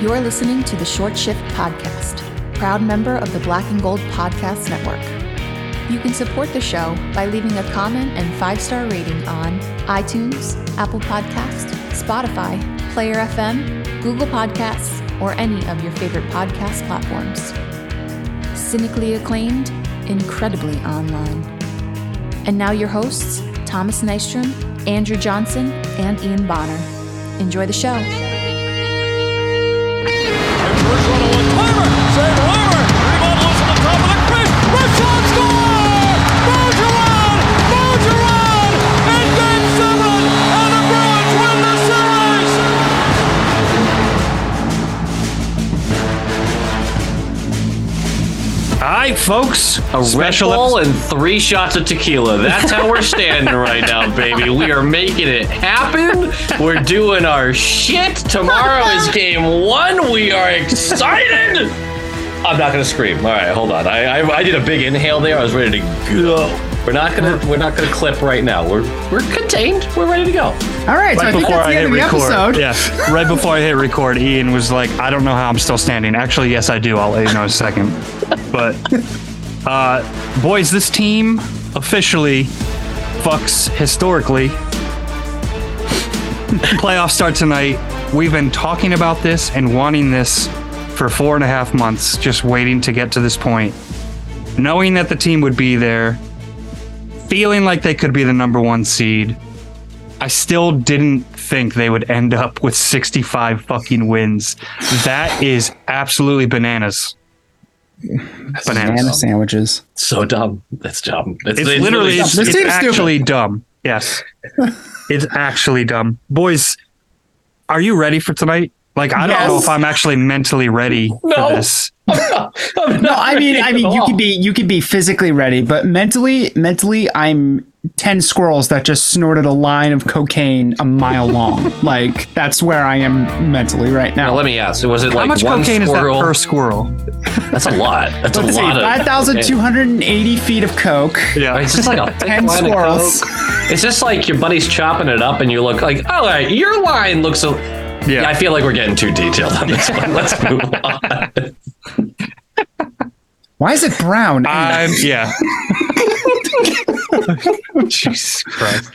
You're listening to the Short Shift Podcast, proud member of the Black and Gold Podcast Network. You can support the show by leaving a comment and five star rating on iTunes, Apple Podcasts, Spotify, Player FM, Google Podcasts, or any of your favorite podcast platforms. Cynically acclaimed, incredibly online. And now, your hosts, Thomas Nystrom, Andrew Johnson, and Ian Bonner. Enjoy the show. First one to one timer. Save Weber. Rebound loose at the top of the crease. Rashad score! All right, folks. A Red Special Bull episode- and three shots of tequila. That's how we're standing right now, baby. We are making it happen. We're doing our shit. Tomorrow is game one. We are excited. I'm not gonna scream. All right, hold on. I, I I did a big inhale there. I was ready to go. We're not gonna we're not gonna clip right now. We're we're contained. We're ready to go. All right, so I Right think before that's I the hit of the record. episode. Yeah, right before I hit record, Ian was like, I don't know how I'm still standing. Actually, yes, I do. I'll let you know in a second. But, uh, boys, this team officially fucks historically. Playoffs start tonight. We've been talking about this and wanting this for four and a half months, just waiting to get to this point. Knowing that the team would be there, feeling like they could be the number one seed. I still didn't think they would end up with 65 fucking wins. That is absolutely bananas. Banana Bananas. sandwiches. So dumb. That's dumb. It's, It's literally, it's, This it's seems stupid. actually dumb. Yes. It's actually dumb. Boys, are you ready for tonight? Like, I don't know if I'm actually mentally ready No. for this. No, I mean, I mean, you could be you could be physically ready, but mentally, mentally, I'm ten squirrels that just snorted a line of cocaine a mile long. like that's where I am mentally right now. Now let me ask. Was it like How like much one cocaine squirrel? is that per squirrel? That's a lot. That's Let's a see, lot of five thousand two cocaine. hundred and eighty feet of coke. Yeah. It's just like a Ten squirrels. It's just like your buddy's chopping it up, and you look like, all right, your line looks. A- Yeah. yeah, I feel like we're getting too detailed on this one. Let's move on. Why is it brown? I'm, yeah. Jesus Christ.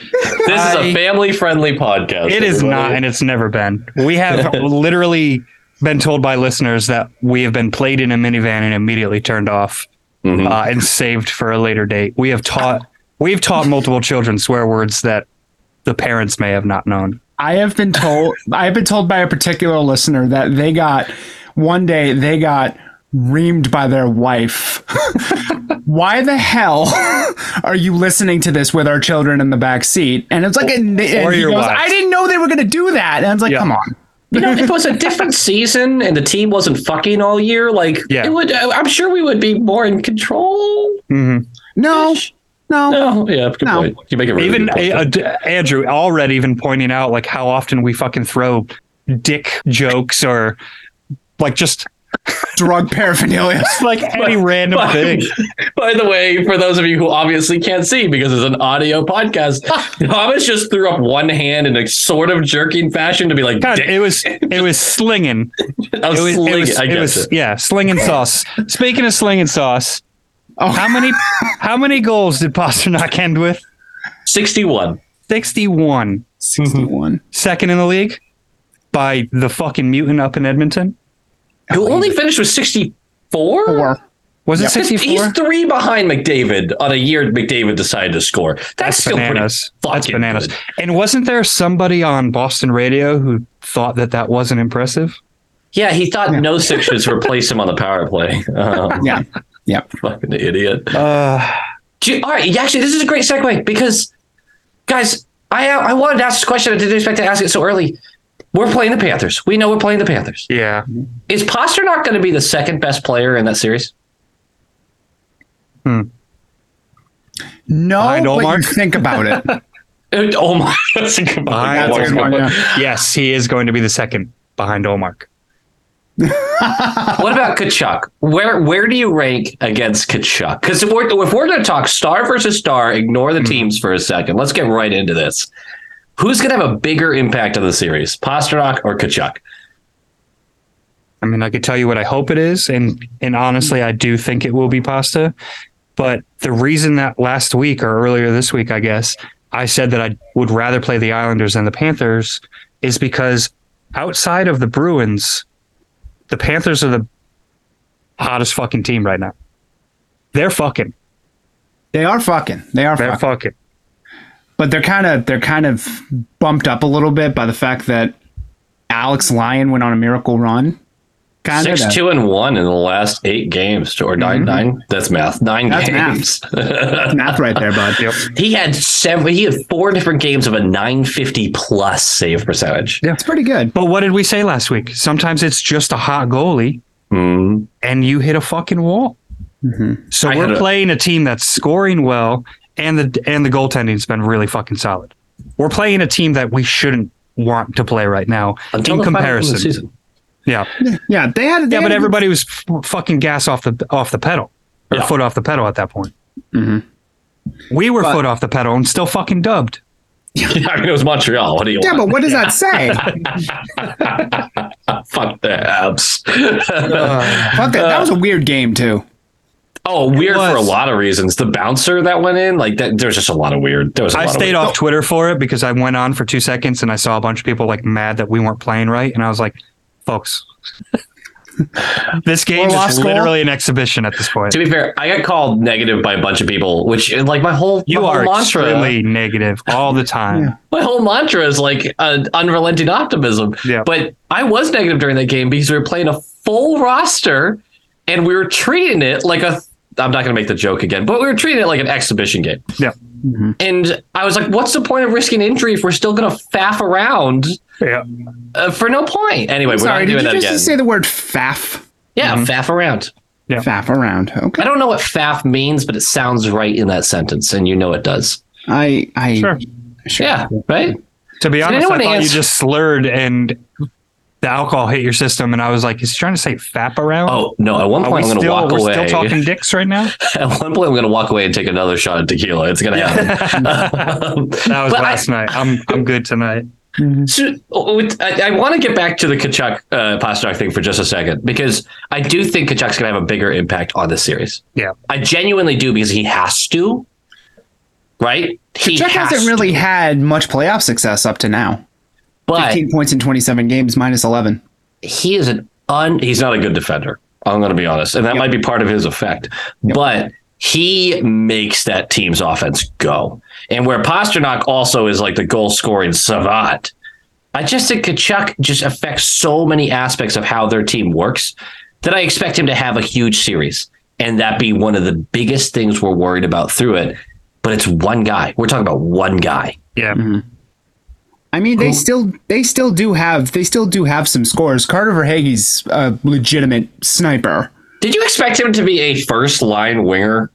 This is a family-friendly podcast. It is everybody. not, and it's never been. We have literally been told by listeners that we have been played in a minivan and immediately turned off Mhm. uh, and saved for a later date. We have taught we've taught multiple children swear words that the parents may have not known. I have been told I have been told by a particular listener that they got one day they got reamed by their wife. Why the hell are you listening to this with our children in the back seat? And it's like, and, and he goes, wives. I didn't know they were going to do that. And I was like, Yeah. come on. You know, if it was a different season and the team wasn't fucking all year, like Yeah. it would. I'm sure we would be more in control. No, no. No, yeah, good No. point. You make it really even good point. uh, D- Andrew already even pointing out like how often we fucking throw dick jokes or like just Drug paraphernalia. It's like any random By- thing. By the way, for those of you who obviously can't see because it's an audio podcast, Thomas just threw up one hand in a sort of jerking fashion to be like, God, it was it was slinging. I was It was, slinging- it was, I it was it. yeah, slinging sauce. Speaking of slinging sauce, Oh. how many how many goals did Pastrnak end with? 61. 61. 61. Second in the league by the fucking mutant up in Edmonton. Who only finished with 64? Four. Was it Yep. He's- 64? He's three behind McDavid on a year McDavid decided to score. That's, That's still bananas. pretty That's bananas. good. And wasn't there somebody on Boston radio who thought that that wasn't impressive? Yeah, he thought no six should replace him on the power play. Um, Yeah. Yeah. Fucking idiot. Uh, you- all right, actually, this is a great segue because, guys, I I wanted to ask this question. I didn't expect to ask it so early. We're playing the Panthers. We know we're playing the Panthers. yeah. Is Pastrnak going to be the second best player in that series? No, Behind but you Ullmark? think about it. Uh, Oh! That's a good Behind That's a good one, Ullmark. yeah. Yes, he is going to be the second behind Ullmark. What about Tkachuk? Where where do you rank against Tkachuk? Because if we're if we're going to talk star versus star, ignore the teams for a second. Let's get right into this. Who's going to have a bigger impact on the series, Pastrnak or Tkachuk? I mean, I could tell you what I hope it is, and and honestly, I do think it will be pasta. But the reason that last week or earlier this week, I guess, I said that I would rather play the Islanders than the Panthers is because outside of the Bruins, the Panthers are the hottest fucking team right now. They're fucking. They are fucking. They are They're fucking. fucking. But they're kind of they're kind of bumped up a little bit by the fact that Alex Lyon went on a miracle run. Kind Six, of two, and one in the last eight games, or 9 nine. That's math. Nine That's games. math right there, bud. Yep. he had seven. He had four different games of a 950 plus save percentage. Yeah, It's pretty good. But what did we say last week? Sometimes it's just a hot goalie Mm. and you hit a fucking wall. So I we're had a- playing a team that's scoring well and the and the goaltending's been really fucking solid. We're playing a team that we shouldn't want to play right now Until in the final game of the comparison. season. Yeah. Yeah, they had. They Yeah, had but a- everybody was f- fucking gas off the off the pedal or Yeah. foot off the pedal at that point. Mm-hmm. We were foot off the pedal and still fucking dubbed. Yeah, I mean, it was Montreal. What do you Yeah, but what does that say? Fuck the Habs. Fuck that. That was a weird game too. Oh, weird for a lot of reasons. The bouncer that went in, like that. There's just a lot of weird. There was. a I lot stayed of weird. off Twitter for it because I went on for two seconds and I saw a bunch of people like mad that we weren't playing right, and I was like, "Folks, this game lost is score? literally an exhibition at this point." To be fair, I got called negative by a bunch of people, which like my whole You my whole are mantra. extremely negative all the time. My whole mantra is like uh, unrelenting optimism. Yeah. But I was negative during that game because we were playing a full roster, and we were treating it like a. I'm not going to make the joke again, but we were treating it like an exhibition game. Yeah. And I was like, "What's the point of risking injury if we're still going to faff around Yeah. uh, for no point?" Anyway, we're Sorry, not did you that just again. say the word faff? yeah, faff around. Yeah. Faff around. Okay. I don't know what faff means, but it sounds right in that sentence, and you know it does. I. I. Sure. Sure. Yeah, right. To be honest, I anyone thought you just slurred and the alcohol hit your system, and I was like, "Is he trying to say fap around?" Oh no! At one point, I'm going to still, walk we're away. still talking dicks right now? At one point, I'm going to walk away and take another shot of tequila. It's going to happen. That was But I- last night. I'm I'm good tonight. So, I, I want to get back to the Tkachuk uh, Pastrnak thing for just a second because I do think Tkachuk's going to have a bigger impact on this series. Yeah. I genuinely do because he has to. Right? He has hasn't to. really had much playoff success up to now. But 15 points in 27 games, minus 11. he is an un. He's not a good defender. I'm going to be honest, and that might be part of his effect. But he makes that team's offense go. And where Pastrnak also is like the goal scoring savant, I just think Tkachuk just affects so many aspects of how their team works that I expect him to have a huge series and that be one of the biggest things we're worried about through it. But it's one guy. We're talking about one guy. Yeah. Mm-hmm. I mean, they still they still do have they still do have some scores. Carter Verhaeghe's a legitimate sniper. Did you expect him to be a first line winger?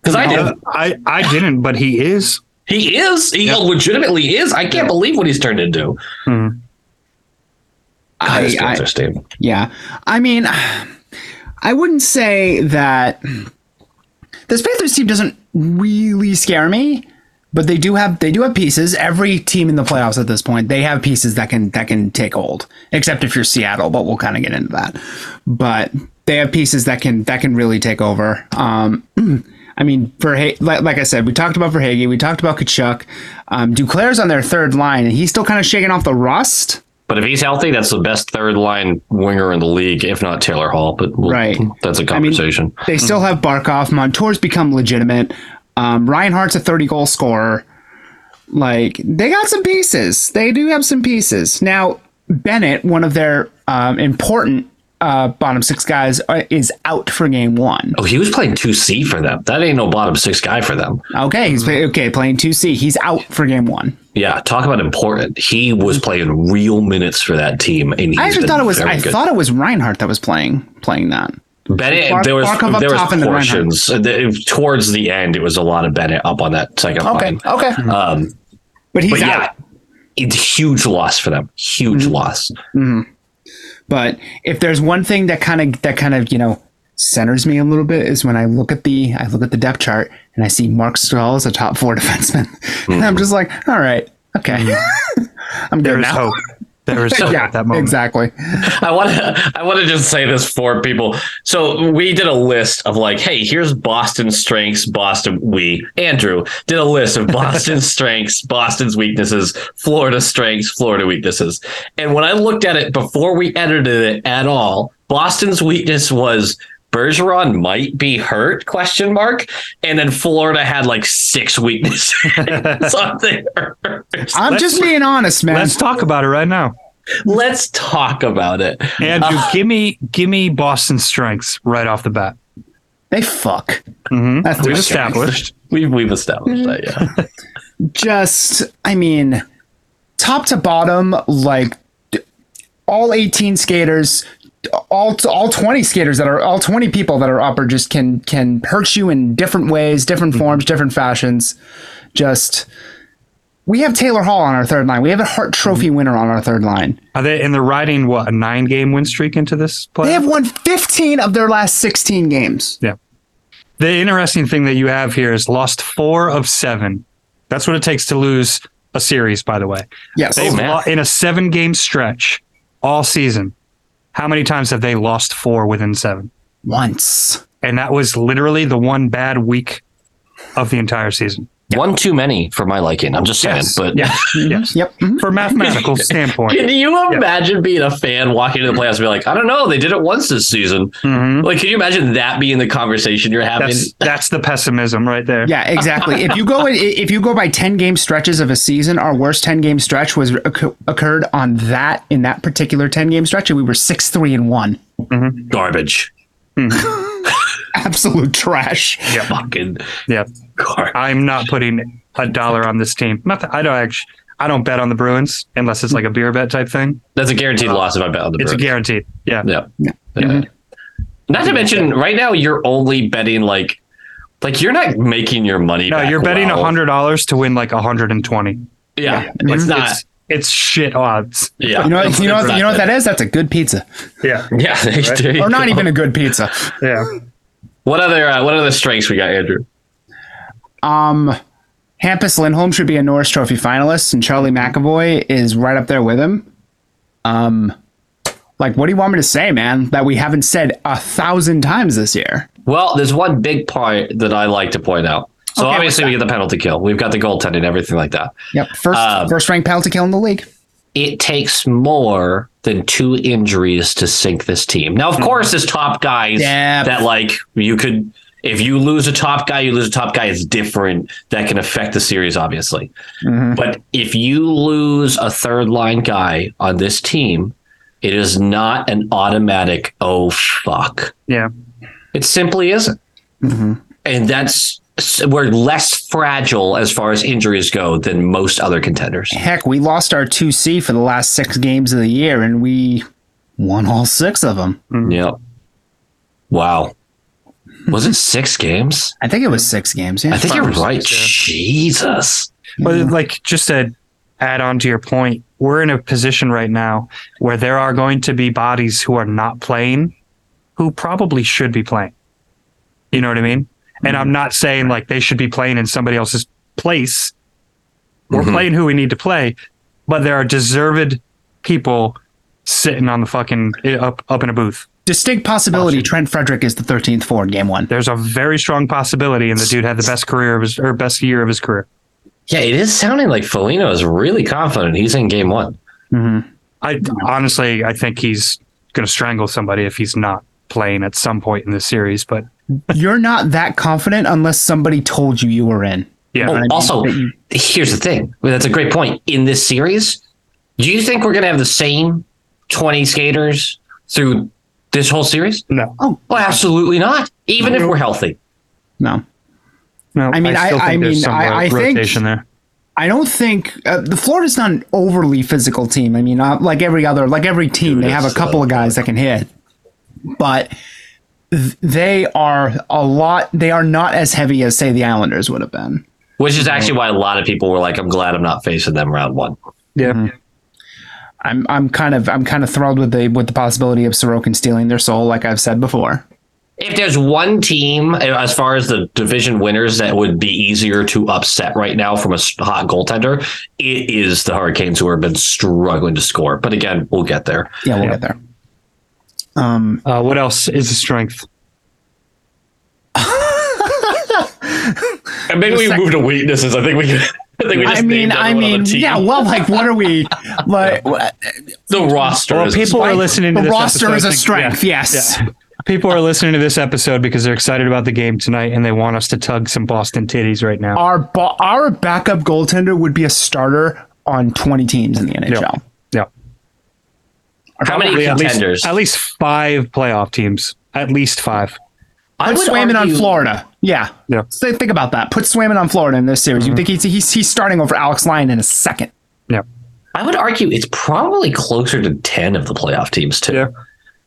Because I did. I I didn't, but he is. He is. He legitimately is. I can't believe what he's turned into. God, his I- games. Yeah, I mean, I wouldn't say that this Panthers team doesn't really scare me, but they do have they do have pieces. Every team in the playoffs at this point, they have pieces that can that can take hold. Except if you're Seattle, but we'll kind of get into that. But they have pieces that can that can really take over. Um, I mean, for like, like I said, we talked about Verhaeghe, we talked about Kachuk. Um, Duclair's on their third line, and he's still kind of shaking off the rust. But if he's healthy, that's the best third line winger in the league, if not Taylor Hall. But we'll- Right. that's a I mean, conversation. they still have Barkov. Montour's become legitimate. Um, Hart's a 30 goal scorer. Like, they got some pieces. They do have some pieces. Now, Bennett, one of their um, important uh, bottom six guys, uh, is out for game one. oh, he was playing two C for them. That ain't no bottom six guy for them. Okay, he's play, okay playing 2C. He's out for game one. Yeah, talk about important. He was playing real minutes for that team, and I actually thought it was I good. thought it was Reinhart that was playing playing that. Bennett. Bark- there was Barkov there was top and then Reinhart. portions Uh, the- towards the end. It was a lot of Bennett up on that second line. okay. Um, But he's but yeah, it's a huge loss for them. Huge Mm-hmm. loss. But if there's one thing that kind of that kind of you know centers me a little bit is when I look at the I look at the depth chart and I see Marc Staal as a top four defenseman, and I'm just like, all right, okay, I'm good There's now. hope. There was yeah, at that moment. exactly. I want to I want to just say this for people. So we did a list of like, hey, here's Boston strengths, Boston. We Andrew did a list of Boston strengths, Boston's weaknesses, Florida strengths, Florida weaknesses. And when I looked at it before we edited it at all, Boston's weakness was Bergeron might be hurt? Question mark. And then Florida had like six weaknesses on there. I'm Let's- just being honest, man. Let's talk about it right now. Let's talk about it. Andrew, give me give me Boston strengths right off the bat. They fuck. Mhm. That's We've established. We've we've established that, yeah. just I mean top to bottom like all 18 skaters all all 20 skaters that are all 20 people that are up are just can can hurt you in different ways different mm-hmm. forms different fashions just we have Taylor Hall on our third line. We have a Hart Trophy mm-hmm. winner on our third line. Are they and they're riding what a nine game win streak into this play? They have won 15 of their last 16 games. Yeah. The interesting thing that you have here is lost four of seven. That's what it takes to lose a series, by the way. Yes. They've oh, man. in a seven game stretch all season. How many times have they lost four within seven? Once. And that was literally the one bad week of the entire season. One too many for my liking. I'm just saying. Yes. But yes. yes. Yep. Mhm. For mathematical standpoint. Can you imagine being a fan walking into the playoffs and be like, I don't know, they did it once this season. Mhm. Like, can you imagine that being the conversation you're having? That's that's the pessimism right there. Yeah, exactly. if you go if you go by 10 game stretches of a season, our worst 10 game stretch was occurred on that in that particular 10 game stretch and we were 6-3 and 1. Garbage. Absolute trash. Yeah. Fucking Yeah. garbage. I'm not putting a dollar on this team. Not that I don't actually I don't bet on the Bruins unless it's like a beer bet type thing. That's a guaranteed loss if I bet on the It's a Bruins. guaranteed. Yeah. Yeah. Yeah. Mm-hmm. Not to mention, right now you're only betting like, like you're not making your money. No, back you're betting a well. hundred dollars to win like a hundred and twenty. Yeah, mean, it's not. It's, it's shit odds. yeah, You know, It's- you know, you know what that is? That's a good pizza. Yeah. Yeah, there you Or not even a good pizza. Yeah. What other uh, what other strengths we got, Andrew? Um Hampus Lindholm should be a Norris Trophy finalist and Charlie McAvoy is right up there with him. Um like what do you want me to say, man? That we haven't said a thousand times this year. Well, there's one big point that I like to point out. So Okay, obviously we get the penalty kill. We've got the goaltending, everything like that. Yep. First Um, first ranked penalty kill in the league. It takes more than two injuries to sink this team. Now, of hmm. course, there's top guys Yeah. that like you could. If you lose a top guy, you lose a top guy. It's different. That can affect the series, obviously. Mm-hmm. But if you lose a third line guy on this team, it is not an automatic. Oh fuck! Yeah. It simply isn't. Mm-hmm. And that's we're less fragile as far as injuries go than most other contenders. Heck, we lost our 2C for the last 6 games of the year and we won all 6 of them. Mm. Yep. Wow. Was it six games? I think it was 6 games, yeah. I think Five you're right. six, Jesus. But like just to add on to your point, we're in a position right now where there are going to be bodies who are not playing who probably should be playing. You know what I mean? And I'm mm-hmm. not saying like they should be playing in somebody else's place. We're Mhm. playing who we need to play, but there are deserved people sitting on the fucking eh, up up in a booth. Distinct possibility Trent Frederic is the 13th forward game 1. There's a very strong possibility, and the dude had the best career of his or best year of his career. Yeah, it is sounding like Foligno is really confident he's in game one. Mm-hmm. I honestly, I think he's going to strangle somebody if he's not playing at some point in the series. But You're not that confident unless somebody told you you were in. yeah, Oh, also, you- here's the thing. Well, that's a great point. In this series, do you think we're going to have the same 20 skaters through this whole series? no, Oh, Well, absolutely not. Even if we're healthy. no. no. I mean, I- still I think there's mean, some I- I think- rotation there. I don't think uh, the Florida's not an overly physical team. I mean, uh, like every other, like every team, Dude, they have a couple uh, of guys that can hit, but th- they are a lot. They are not as heavy as say the Islanders would have been. Which is actually why a lot of people were like, I'm glad I'm not facing them round one. Yeah, mm-hmm. I'm I'm kind of I'm kind of thrilled with the with the possibility of Sorokin stealing their soul, like I've said before. If there's one team, uh, as far as the division winners, that would be easier to upset right now from a hot goaltender, it is the Hurricanes who have been struggling to score. But again, we'll get there. Yeah, we'll get there. Um, Uh, what else is a strength? And maybe we move to weaknesses. I think we. I think we just I mean, I mean, yeah. Well, like, what are we like? wha- the roster. Well, people are listening to The this roster episode is a think- strength. yeah, yes. yeah. People are listening to this episode because they're excited about the game tonight and they want us to tug some Boston titties right now. Our ba- our backup goaltender would be a starter on 20 teams in the NHL. Yeah. How many Probably at least, contenders? at least five playoff teams. At least five. I Put would Swayman on Florida. Yeah. Yeah. So think about that. Put Swayman on Florida in this series. You mm-hmm. think he's, he's he's starting over Alex Lyon in a second? Yeah. I would argue it's probably closer to ten of the playoff teams too. Yeah.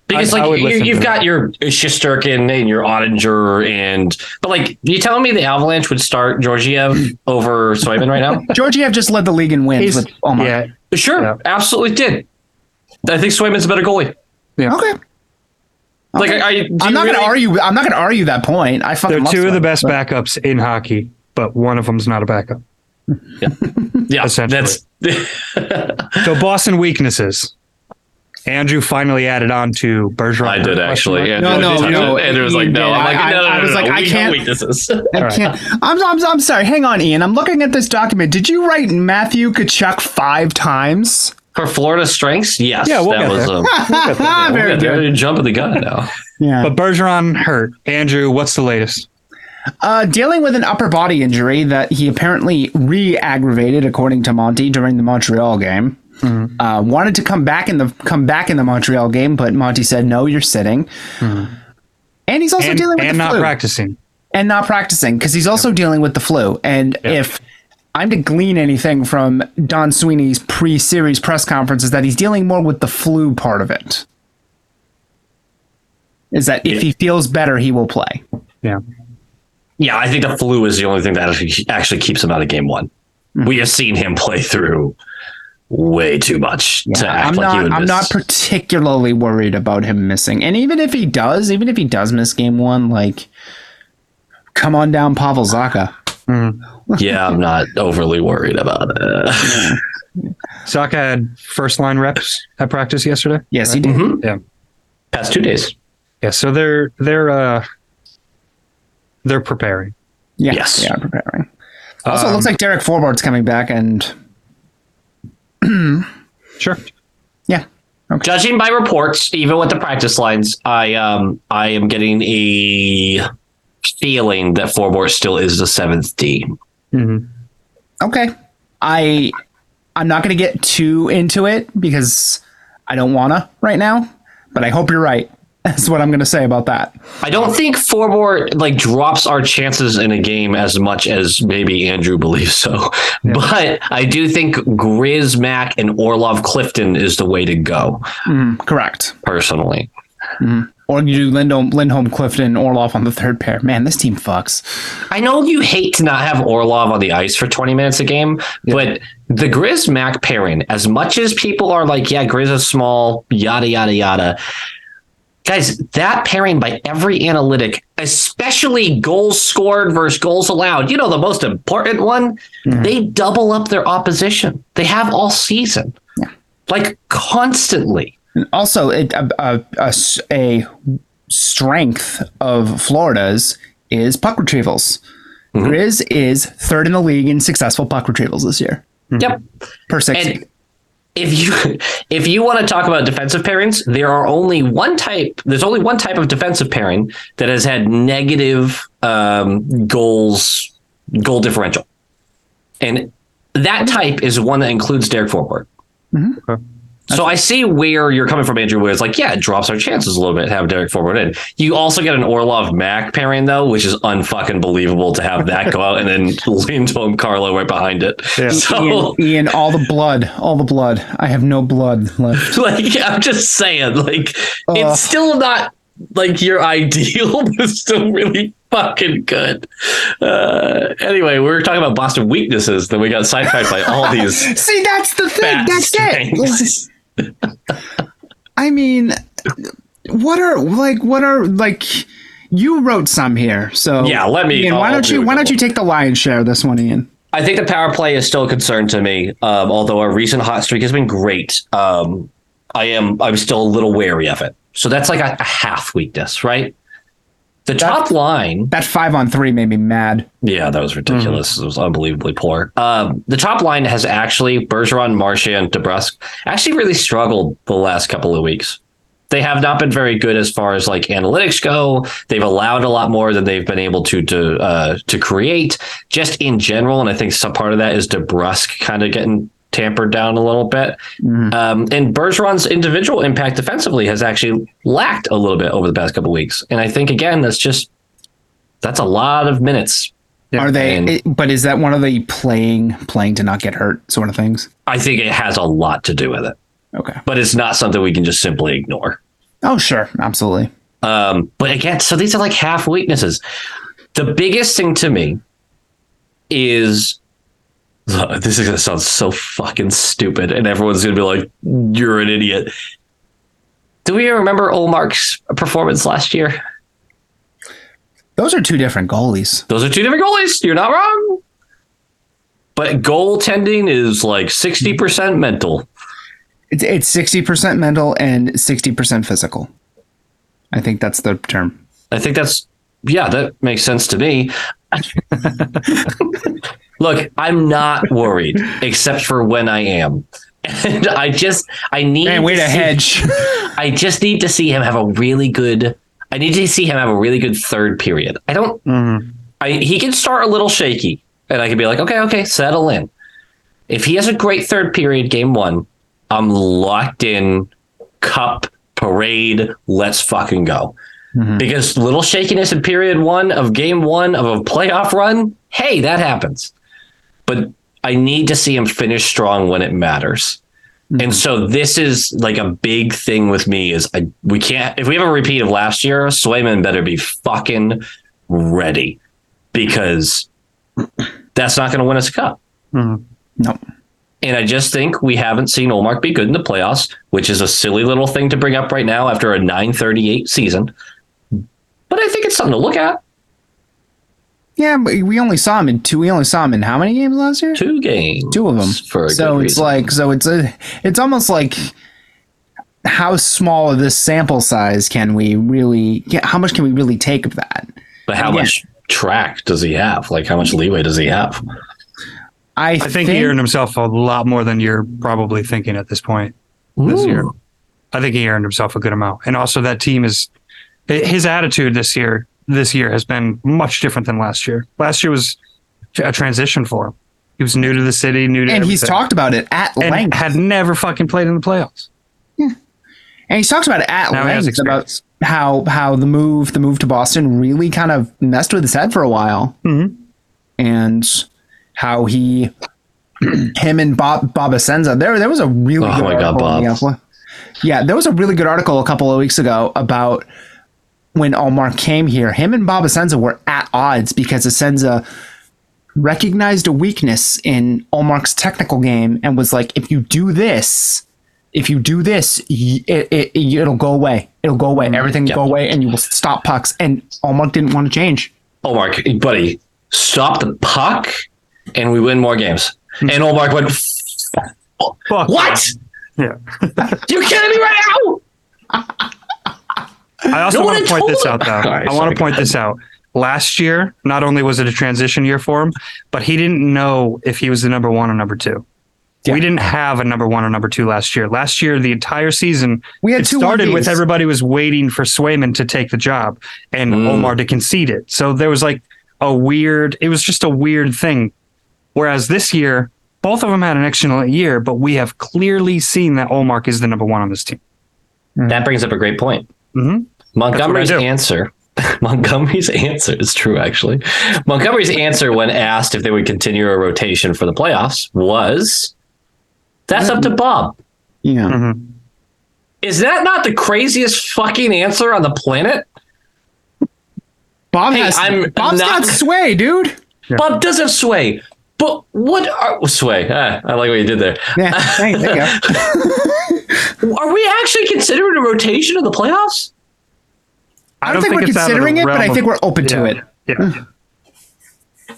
Because I- I like would you, you've to got your Shesterkin and your Oettinger and but like you telling me the Avalanche would start Georgiev over Swayman right now? Georgiev just led the league in wins He's, with Omar. yeah. Sure, Yeah. absolutely did. I think Swayman's a better goalie. Yeah. Okay. Like I, I, I am not really- going to argue. I'm not going to argue that point. I fucking They're love two of the best but- backups in hockey, but one of them's not a backup. Yeah, essentially. that's So Boston weaknesses. Andrew finally added on to Bergeron. I did actually. No, Andrew no, touched no, it. Andrew was like, no. I'm like, I- no, no, I no, was no, like, no. I can't- weaknesses. I can't. I'm, I'm, I'm sorry. Hang on, Ian. I'm looking at this document. Did you write Matthew Tkachuk five times? For Florida strengths, yes. Yeah, we'll that get was there. Ah, we'll very get there. good. You're jumping the gun now. Yeah. But Bergeron hurt. Andrew, what's the latest? Uh, dealing with an upper body injury that he apparently re-aggravated, according to Monty, during the Montreal game. Uh, wanted to come back in the come back in the Montreal game, but Monty said no, you're sitting. And he's also And, dealing with and the not flu practicing. and not practicing because he's also dealing with the flu. And if I'm to glean anything from Don Sweeney's pre-series press conference, is that he's dealing more with the flu part of it. Is that if he feels better, he will play. Yeah. Yeah, I think the flu is the only thing that actually, actually keeps him out of game one. Hmm. We have seen him play through way too much to act I'm like he would I'm miss. not particularly worried about him missing. And even if he does, even if he does miss game one, like, come on down, Pavel Zacha. Yeah, I'm not overly worried about it. Zacha had first line reps at practice yesterday. Yes, he did. Mhm. Yeah. Past two days. Yeah. So they're they're uh they're preparing. Yeah, Yes. they are preparing. Also, it Um, looks like Derek Forbort's coming back, and Sure. yeah, Judging by reports, even with the practice lines, I um I am getting a feeling that Forbort still is the seventh D. Mm-hmm. okay. I I'm not going to get too into it because I don't wanna right now. But I hope you're right. That's what I'm going to say about that. I don't think Forbort like drops our chances in a game as much as maybe Andrew believes so. But I do think Grizz, Mac, and Orlov Clifton is the way to go, mm-hmm. Correct. personally. Mm-hmm. Or you do Lindholm, Lindholm, Clifton, Orlov on the third pair. Man, this team fucks. I know you hate to not have Orlov on the ice for 20 minutes a game, but the Grizz Mac pairing, as much as people are like, yeah, Grizz is small, yada, yada, yada. Guys, that pairing by every analytic, especially goals scored versus goals allowed, you know, the most important one, mm-hmm. they double up their opposition. They have all season, like constantly. Also, it, a, a- a s- a strength of Florida's is puck retrievals. Mm-hmm. Grizz is third in the league in successful puck retrievals this year mm-hmm. Yep. per 60. And if you if you want to talk about defensive pairings, there are only one type. There's only one type of defensive pairing that has had negative um, goals goal differential, and that type is one that includes Derek Forbort. Mm-hmm. Okay. So I see where you're coming from, Andrew. Where it's like, yeah, it drops our chances a little bit to have Derek Forbort in. You also get an Orlov Mac pairing though, which is unfucking believable to have that go out and then Lindholm Carlo right behind it. Yeah. So Ian, Ian, all the blood, all the blood. I have no blood left. like I'm just saying, like it's still not like your ideal, but still really fucking good. Uh, anyway, we were talking about Boston weaknesses, then we got sidetracked by all these See, that's the thing. fat That's it. I mean, what are like what are like you wrote some here, so Yeah, let me- Ian, why I'll don't do you why don't you take the lion's share of this one, Ian? I think the power play is still a concern to me. Um, although our recent hot streak has been great, um, I am I'm still a little wary of it. So that's like a, a half weakness, right? The top line, That five on three made me mad. yeah, that was ridiculous. It was unbelievably poor. Um, the top line has actually Bergeron, Marchand, DeBrusk actually really struggled the last couple of weeks. They have not been very good as far as like analytics go. They've allowed a lot more than they've been able to to uh, to create just in general. And I think some part of that is DeBrusk kind of getting tampered down a little bit. Um, and Bergeron's individual impact defensively has actually lacked a little bit over the past couple of weeks. And I think again that's just that's a lot of minutes. Are they? and- it- but is that one of the playing playing to not get hurt sort of things? I think it has a lot to do with it, Okay. but it's not something we can just simply ignore. Oh sure, absolutely. Um, but again, so these are like half weaknesses. The biggest thing to me is this is gonna sound so fucking stupid, and everyone's gonna be like, "You're an idiot." Do we remember Ullmark's performance last year? Those are two different goalies. Those are two different goalies. You're not wrong. But goaltending is like 60% mental. It's it's sixty percent mental and sixty percent physical. I think that's the term. I think that's yeah, that makes sense to me. Look, I'm not worried except for when I am. And I just I need Man, way to see- hedge. I just need to see him have a really good I need to see him have a really good third period. I don't mm-hmm. I he can start a little shaky and I can be like, okay, okay, settle in. If he has a great third period game one, I'm locked in cup parade, let's fucking go. Mm-hmm. Because little shakiness in period one of game one of a playoff run, hey, that happens. But I need to see him finish strong when it matters. And mm-hmm. so this is like a big thing with me is I we can't if we have a repeat of last year, Swayman better be fucking ready because that's not going to win us a cup. Mm-hmm. no. And I just think we haven't seen Ullmark be good in the playoffs, which is a silly little thing to bring up right now after a 938 season. But I think it's something to look at. Yeah, but we only saw him in two. We only saw him in how many games last year? Two games. Two of them. For a so good it's reason. like so it's a it's almost like how small of this sample size can we really? Yeah, how much can we really take of that? But how Yeah. much track does he have? Like, how much leeway does he have? I, I think he earned himself a lot more than you're probably thinking at this point this year. I think he earned himself a good amount, and also that team is his attitude this year. This year has been much different than last year. Last year was a transition for him. He was new to the city, new to and he's talked about it at and length. had never fucking played in the playoffs. Yeah. And he's talked about it at Now length about how how the move the move to Boston really kind of messed with his head for a while, Mhm. and how he him and Bob Bob Essensa there there was a really Oh good my God, article in Bob. Yeah there was a really good article a couple of weeks ago about when Omar came here him and Bob Essensa were at odds because Essensa recognized a weakness in Ullmark's technical game and was like, if you do this, if you do this, y- it, it, it'll go away. It'll go away. Mm-hmm. Everything will Yeah. go away and you will stop pucks. And Ullmark didn't want to change. Ullmark, buddy, stop the puck and we win more games. Hmm. And Ullmark went, Fuck. What? Yeah. You kidding me right now? I also No want to point this out, though. him. I want to point go this out. Last year, not only was it a transition year for him, but he didn't know if he was the number one or number two. Yeah. We didn't have a number one or number two last year. Last year, the entire season, We had it two started with everybody was waiting for Swayman to take the job and Mm. Omar to concede it. So there was like a weird, it was just a weird thing. Whereas this year, both of them had an excellent year, but we have clearly seen that Ullmark is the number one on this team. That brings up a great point. Mhm. Montgomery's That's what I do. answer. Montgomery's answer is true, actually. Montgomery's answer when asked if they would continue a rotation for the playoffs was that's up to Bob. Yeah. Mhm. Is that not the craziest fucking answer on the planet? Bob Hey, has, I'm Bob's not- got sway, dude. Bob does have sway, but what are sway? Ah, I like what you did there. Yeah. Hey, there you go. Are we actually considering a rotation of the playoffs? I don't, think, we're it's out of the considering it, but I think we're open to Yeah. it. Yeah.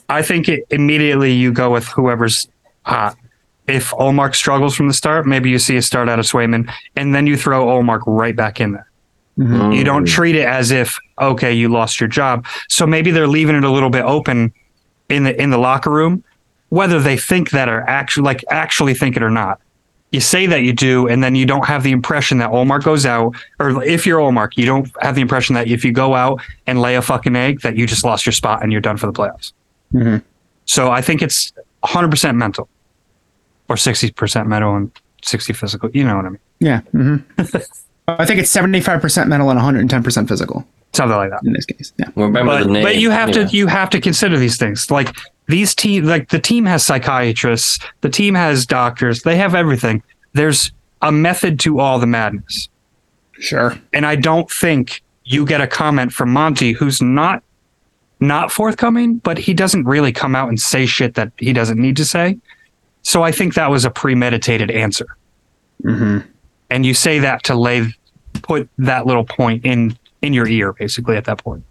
I think it, immediately you go with whoever's hot. If Ullmark struggles from the start, maybe you see a start out of Swayman, and then you throw Ullmark right back in there. You don't mm. treat it as if okay, you lost your job. So maybe they're leaving it a little bit open in the in the locker room, whether they think that or actually like actually think it or not. You say that you do, and then you don't have the impression that Ullmark goes out, or if you're Ullmark, you don't have the impression that if you go out and lay a fucking egg, that you just lost your spot and you're done for the playoffs. So I think it's 100% mental, or 60% mental and 60 physical. You know what I mean? Yeah. hmm I think it's 75% mental and 110% physical Something like that. in this case. Yeah. Remember but, the name. but you have Yeah. to you have to consider these things like these team like the team has psychiatrists the team has doctors they have everything. There's a method to all the madness. Sure. and i don't think you get a comment from monty who's not not forthcoming but he doesn't really come out and say shit that he doesn't need to say. So i think that was a premeditated answer. Mm-hmm. and you say that to lay put that little point in in your ear basically at that point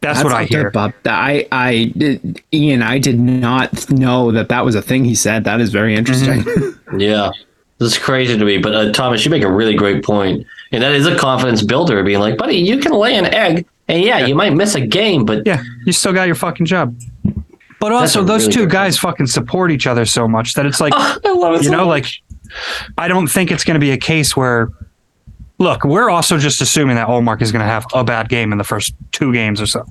that's, what i out there, hear Bob. I, I, did- Ian, I did not know that that was a thing he said. That is very interesting. Yeah. This is crazy to me. But uh, Thomas, you make a really great point. And that is a confidence builder being like, buddy, you can lay an egg. And yeah, you might miss a game, but Yeah, you still got your fucking job. But also, those really two good guys fucking support each other so much that it's like, I love it. you so know, much. like, I don't think it's going to be a case where, look, we're also just assuming that Ullmark is going to have a bad game in the first two games or so.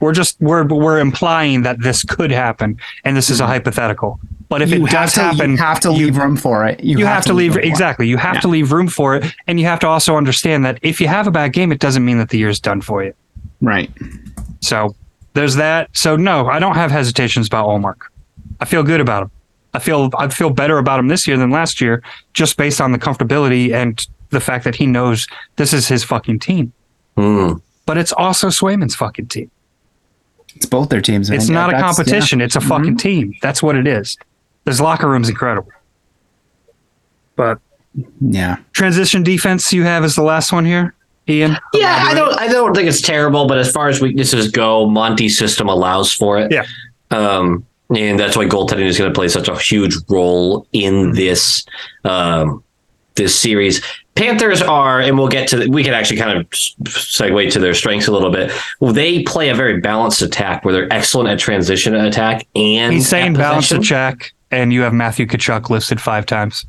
We're just we're we're implying that this could happen, and this is a mm-hmm. hypothetical. But if you it does to, happen, you have to leave room for it. you have, to leave it. exactly. You have Yeah. to leave room for it, and you have to also understand that if you have a bad game, it doesn't mean that the year's done for you. Right. So there's that. So no, I don't have hesitations about Ullmark. I feel good about him. I feel I feel better about him this year than last year, just based on the comfortability and the fact that he knows this is his fucking team. Hmm. But it's also Swayman's fucking team. It's both their teams. man. It's Yeah, not a competition. yeah. It's a fucking team. That's what it is. This locker room's incredible. But Yeah. transition defense you have is the last one here, Ian. Yeah, I don't I don't think it's terrible, but as far as weaknesses go, Monty's system allows for it. Yeah. Um, and that's why goaltending is going to play such a huge role in this um, this series. Panthers are, and we'll get to. The, we can actually kind of segue to their strengths a little bit. Well, they play a very balanced attack where they're excellent at transition attack and He's saying at balance the possession. check, and you have Matthew Tkachuk listed five times.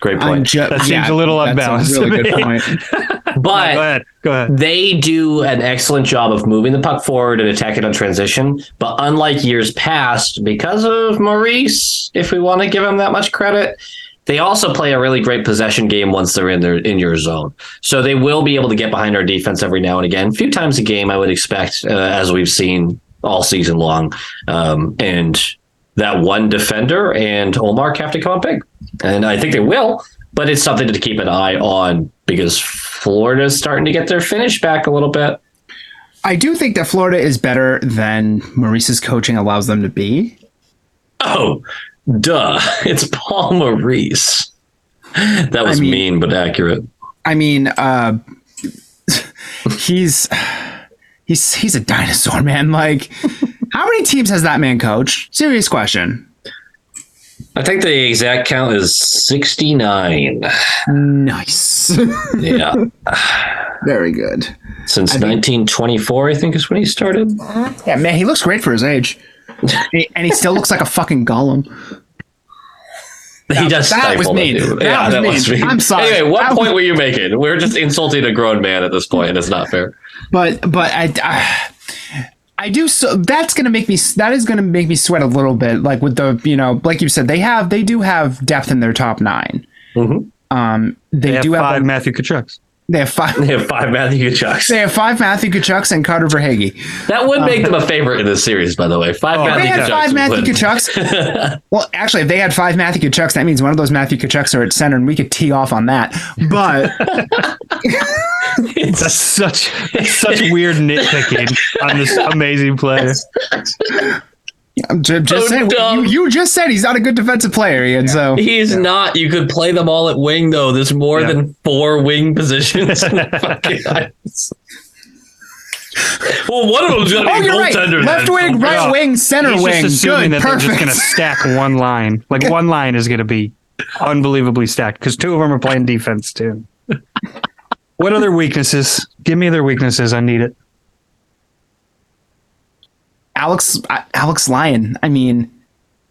Great point. ju- That seems yeah, a little that's unbalanced A really to good point. but Go ahead. Go ahead. they do an excellent job of moving the puck forward and attacking on transition. But unlike years past, because of Maurice, if we want to give him that much credit, they also play a really great possession game once they're in their in your zone. So they will be able to get behind our defense every now and again, a few times a game, I would expect, uh, as we've seen all season long. Um, and that one defender and Olmark have to come up big, and I think they will. But it's something to keep an eye on because Florida's starting to get their finish back a little bit. I do think that Florida is better than Maurice's coaching allows them to be. Oh, duh! It's Paul Maurice. That was mean- mean but accurate. I mean, uh, he's he's he's a dinosaur, man. Like, how many teams has that man coached? Serious question. I think the exact count is sixty-nine. Nice, Yeah, very good. since nineteen twenty-four, I think is when he started. Yeah, man, he looks great for his age, and he still looks like a fucking golem. He does. that was stifle mean. That yeah, was that mean. was mean. I'm sorry. Anyway, what That point was- were you making? We're just insulting a grown man at this point, and it's not fair. But but I. I I do so that's gonna make me that is gonna make me sweat a little bit like with the you know like you said they have they do have depth in their top 9 um they, They have do have five like, Matthew Tkachucks. They have five They have five Matthew Tkachucks. they have five Matthew Tkachucks and Carter Verhaeghe That would make um, them a favorite in this series, by the way. Five Oh, If Matthew they had Tkachucks five Matthew win. Tkachucks. well, actually, if they had five Matthew Tkachucks, that means one of those Matthew Tkachucks are at center, and we could tee off on that. But it's such such weird nitpicking on this amazing player. I'm ju- just oh, So saying. You, you just said he's not a good defensive player, Ian. So He's not. You could play them all at wing, though. There's more Yeah. than four wing positions in the fucking ice. Well, one of them's going to oh, be you're right. goaltender. Left then. wing, right Yeah. wing, center He's wing. just assuming Good, that perfect. they're just going to stack one line. Like one line is going to be unbelievably stacked because two of them are playing defense too. what other weaknesses? Give me their weaknesses. I need it. Alex uh, Alex Lyon. I mean,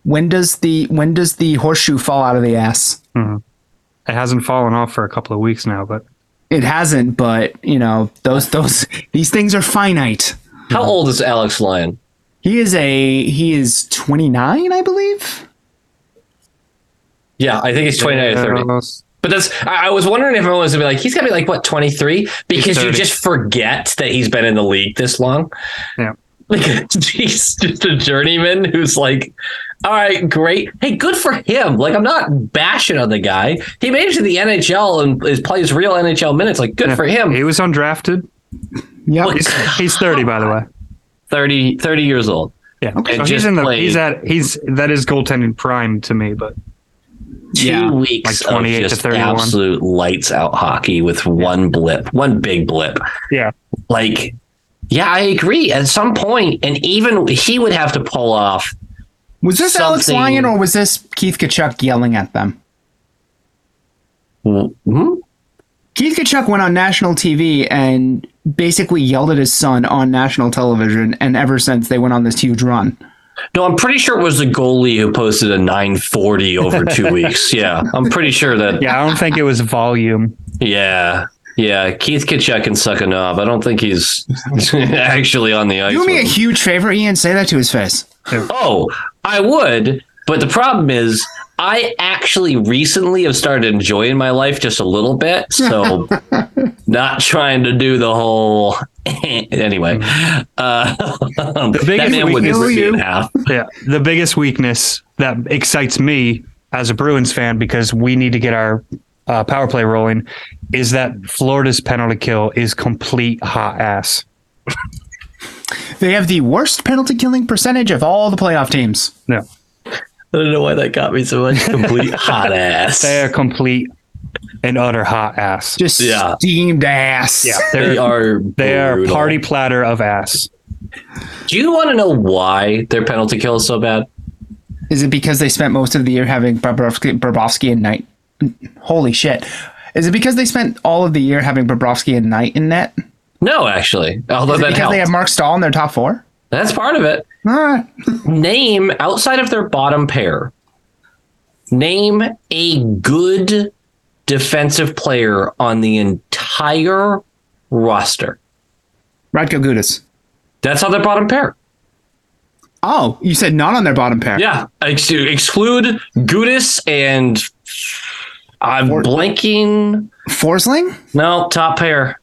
when does the when does the horseshoe fall out of the ass? It hasn't fallen off for a couple of weeks now, but It hasn't, but you know those those these things are finite. How old is Alex Lyon? He is a he is 29, I believe. Yeah, I think he's 29 or 30. Almost. But that's, I, I was wondering if everyone was going to be like, he's got to be like, what, 23? Because you just forget that he's been in the league this long. Yeah. Like, he's just a journeyman who's like, all right, great. Hey, good for him. Like, I'm not bashing on the guy. He made it to the NHL and is plays real NHL minutes. Like, good for him. He was undrafted. Yep. He's, he's 30, by the way. 30, 30 years old. Yeah. And So he's just in the played- he's at he's that is goaltending prime to me, but Two Yeah. weeks Like 28 of to just 31. absolute lights out hockey with one blip, one big blip. yeah. like yeah i agree at some point and even he would have to pull off Was this Alex Lyon or was this Keith Tkachuk yelling at them? Hmm? Keith Tkachuk went on national TV and basically yelled at his son on national television, and ever since they went on this huge run. no i'm pretty sure it was the goalie who posted a 940 over two weeks yeah i'm pretty sure that Yeah, I don't think it was volume. yeah yeah keith tkachuk can suck a knob i don't think he's actually on the ice Do me a him. huge favor, Ian. Say that to his face. oh i would but the problem is i actually recently have started enjoying my life just a little bit so not trying to do the whole anyway uh that biggest man would weakness- rip in you. half Yeah. The biggest weakness that excites me as a Bruins fan because we need to get our uh, power play rolling is that Florida's penalty kill is complete hot ass. They have the worst penalty killing percentage of all the playoff teams. No. I don't know why that got me so much. Complete hot ass. They are complete and utter hot ass. Just Yeah. steamed ass. yeah, They they're are. they are party platter of ass. Do you want to know why their penalty kill is so bad? Is it because they spent most of the year having Bobrovsky, Bobrovsky and Knight? Holy shit. Is it because they spent all of the year having Bobrovsky and Knight in net? No, actually. Although that because helps. they have Marc Staal in their top four? That's part of it. Right. Name outside of their bottom pair. Name a good defensive player on the entire roster. Radko Gudas. That's on their bottom pair. Oh, you said not on their bottom pair. Yeah, ex- exclude Gudas and I'm Or- blanking. Forsling? No, top pair.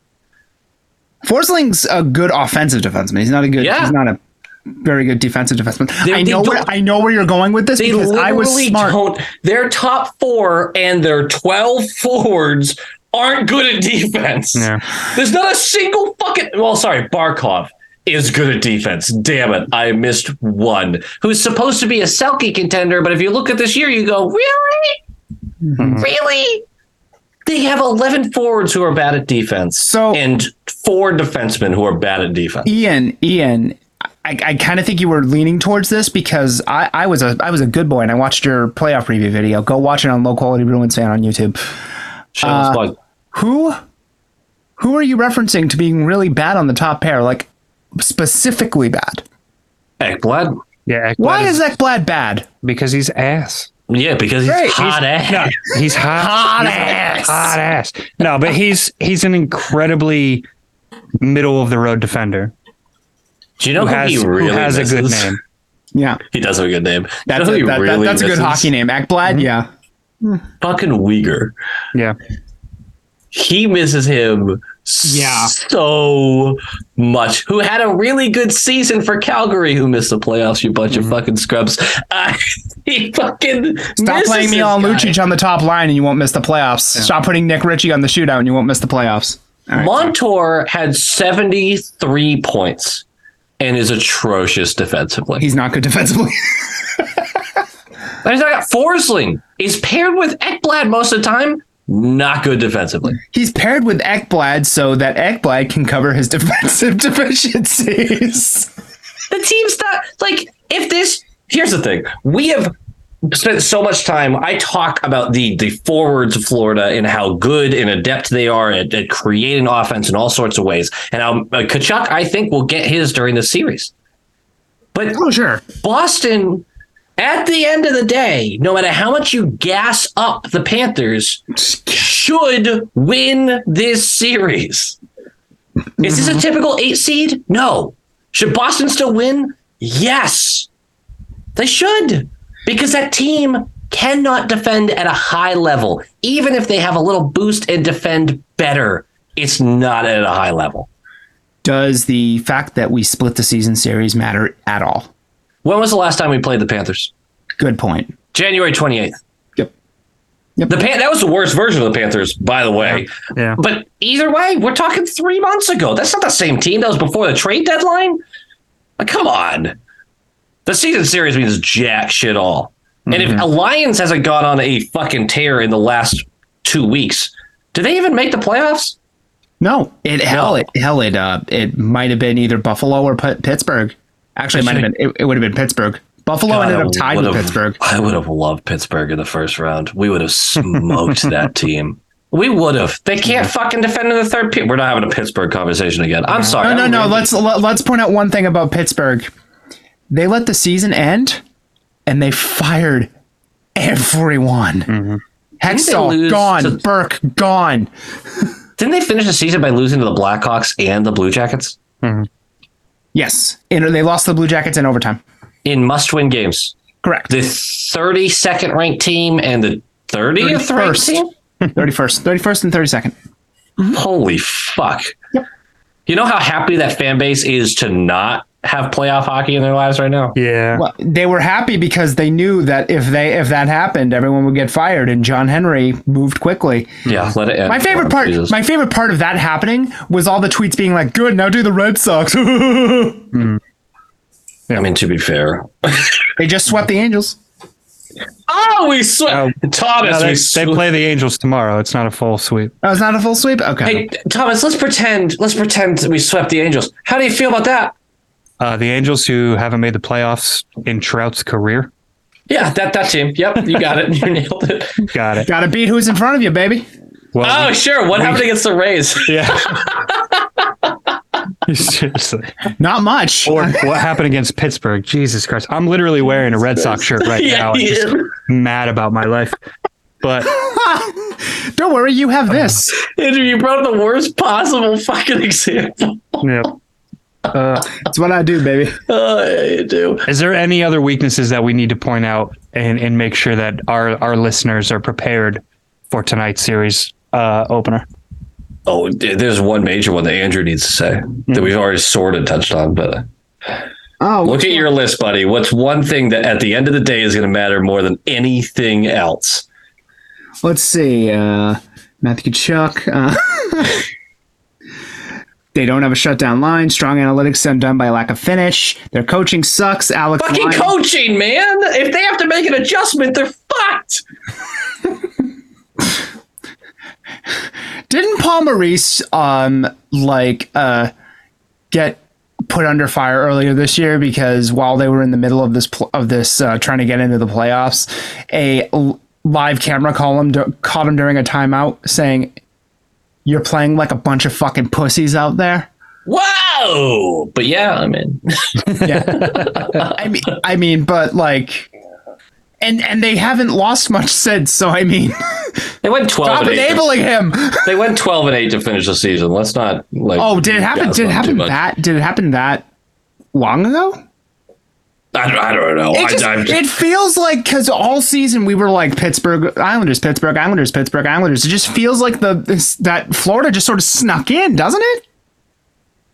Forsling's a good offensive defenseman. He's not a good. Yeah. He's not a very good defensive defenseman. They- I they know. Where, don't- I know where you're going with this They because I was literally smart. don't. Their top four and their twelve forwards aren't good at defense. Yeah. There's not a single fucking. Well, sorry, Barkov is good at defense. Damn it, I missed one. Who's supposed to be a Selke contender, but if you look at this year, you go, really, Mm-hmm. really. They have 11 forwards who are bad at defense, So- and four defensemen who are bad at defense. Ian, Ian, I, I kind of think you were leaning towards this because I, I was a I was a good boy and I watched your playoff preview video. Go watch it on Low Quality Bruins fan on YouTube. Shameless plug. Who who are you referencing to being really bad on the top pair? Like specifically bad. Ekblad. Yeah. Ekblad Why is Ekblad bad? because he's ass. Yeah, because he's Great. hot ass. No, he's hot. Hot he's ass. Hot ass. No, but he's he's an incredibly middle of the road defender Do you know who who, has he really who has a good name. Yeah, He does have a good name. that's you know a, who he that- that- that's a good hockey name. Ekblad, hmm? yeah. Fucking Weegar. Yeah. He misses him Yeah. so much. Who had a really good season for Calgary, who missed the playoffs, you bunch of fucking scrubs. Uh, he fucking Stop playing me on guy. Lucic on the top line and you won't miss the playoffs. Stop putting Nick Ritchie on the shootout and you won't miss the playoffs. All right. Montour had 73 points. and is atrocious defensively. He's not good defensively. And he's got Forsling. He's paired with Ekblad most of the time. Not good defensively. He's paired with Ekblad so that Ekblad can cover his defensive deficiencies. The team's not like if this. Here's the thing: we have spent so much time. I talk about the the forwards of Florida and how good and adept they are at, at creating offense in all sorts of ways, and how uh, Tkachuk I think will get his during the series. But Oh, sure. Boston, at the end of the day, no matter how much you gas up the Panthers, should win this series. Is this a mm-hmm. typical eight seed? No. Should Boston still win? Yes. They should. Because that team cannot defend at a high level. Even if they have a little boost and defend better, it's not at a high level. Does the fact that we split the season series matter at all? When was the last time we played the Panthers? Good point. January 28th. Yep. Yep. The Pan- that was the worst version of the Panthers, by the way. Yeah. But either way, we're talking three months ago. That's not the same team. That was before the trade deadline. Like, come on. The season series means jack shit all. And if Alliance hasn't gone on a fucking tear in the last two weeks, do they even make the playoffs? No, it hell No. it hell it uh it might have been either Buffalo or P- Pittsburgh. Actually, it might have been it, it would have been Pittsburgh. Buffalo ended up tied with would've- Pittsburgh. I would have loved Pittsburgh in the first round. We would have smoked that team. We would have. They can't fucking defend in the third period. We're not having a Pittsburgh conversation again. I'm sorry. No, no, no. really- Let's let, let's point out one thing about Pittsburgh. They let the season end, and they fired everyone. Mm-hmm. Didn't they Hextall gone. to- Burke gone. Didn't they finish the season by losing to the Blackhawks and the Blue Jackets mm-hmm. Yes, and they lost the Blue Jackets in overtime. in must-win games? Correct. The 32nd ranked team and the 30th ranked 31st. team. Thirty first, thirty first, and thirty second. Holy fuck! Yep. You know how happy that fan base is to not have playoff hockey in their lives right now. Yeah. Well, they were happy because they knew that if they if that happened, everyone would get fired, and John Henry moved quickly. Yeah, let it end. My favorite Oh, part, Jesus. my favorite part of that happening was all the tweets being like, "Good, now do the Red Sox." Hmm. I mean, to be fair. they just swept the Angels. Oh, we swept. Oh, Thomas, No, we they, they play the Angels tomorrow. It's not a full sweep. Oh, it's not a full sweep. Okay. Hey, Thomas, let's pretend. Let's pretend we swept the Angels. How do you feel about that? Uh, the Angels who haven't made the playoffs in Trout's career. Yeah, that that team. Yep, you got it. You nailed it. Got it. Got to beat who's in front of you, baby. Well, Oh, sure. What happened against the Rays? yeah. Seriously. Not much. Or what happened against Pittsburgh? Jesus Christ. I'm literally wearing a Red Sox shirt right Yeah, now. I'm just is. mad about my life. But Don't worry, you have this. Andrew, you brought the worst possible fucking example. yeah. Uh, That's what I do, baby. Oh, yeah, you do. is there any other weaknesses that we need to point out and, and make sure that our, our listeners are prepared for tonight's series uh, opener? Oh, there's one major one that Andrew needs to say that we've already sort of touched on. But Oh, look at your list, buddy. What's one thing that at the end of the day is going to matter more than anything else? let's see. Uh, Matthew Tkachuk. Uh, they don't have a shutdown line. Strong analytics undone by lack of finish. Their coaching sucks. Alex. Fucking Lyon- coaching, man. If they have to make an adjustment, they're fucked. Didn't Paul Maurice um like uh get put under fire earlier this year because while they were in the middle of this pl- of this uh, trying to get into the playoffs, a l- live camera call him du- caught him during a timeout saying, "You're playing like a bunch of fucking pussies out there." Whoa! But yeah, I mean, I mean, I mean, but like. And, and they haven't lost much since, so I mean, they went twelve. stop enabling him. They went twelve and eight to finish the season. Let's not like. Oh, did it happen? Did it happen that? Did it happen that long ago? I don't, I don't know. It, just, I'm it feels like because all season we were like Pittsburgh Islanders, Pittsburgh Islanders, Pittsburgh Islanders. It just feels like the this, that Florida just sort of snuck in, doesn't it?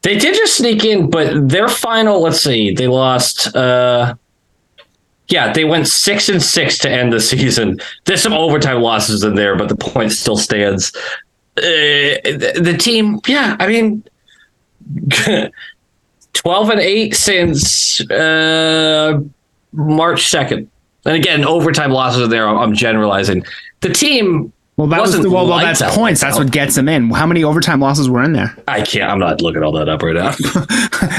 They did just sneak in, but their final, let's see, they lost uh yeah, they went six and six to end the season. There's some overtime losses in there, but the point still stands. Uh, the, the team, yeah, I mean, 12 and 8 since uh, March 2nd. And again, overtime losses are there. I'm generalizing. The team. Well, that was the, well, well, that's points. That's what gets them in. How many overtime losses were in there? I can't. I'm not looking all that up right now.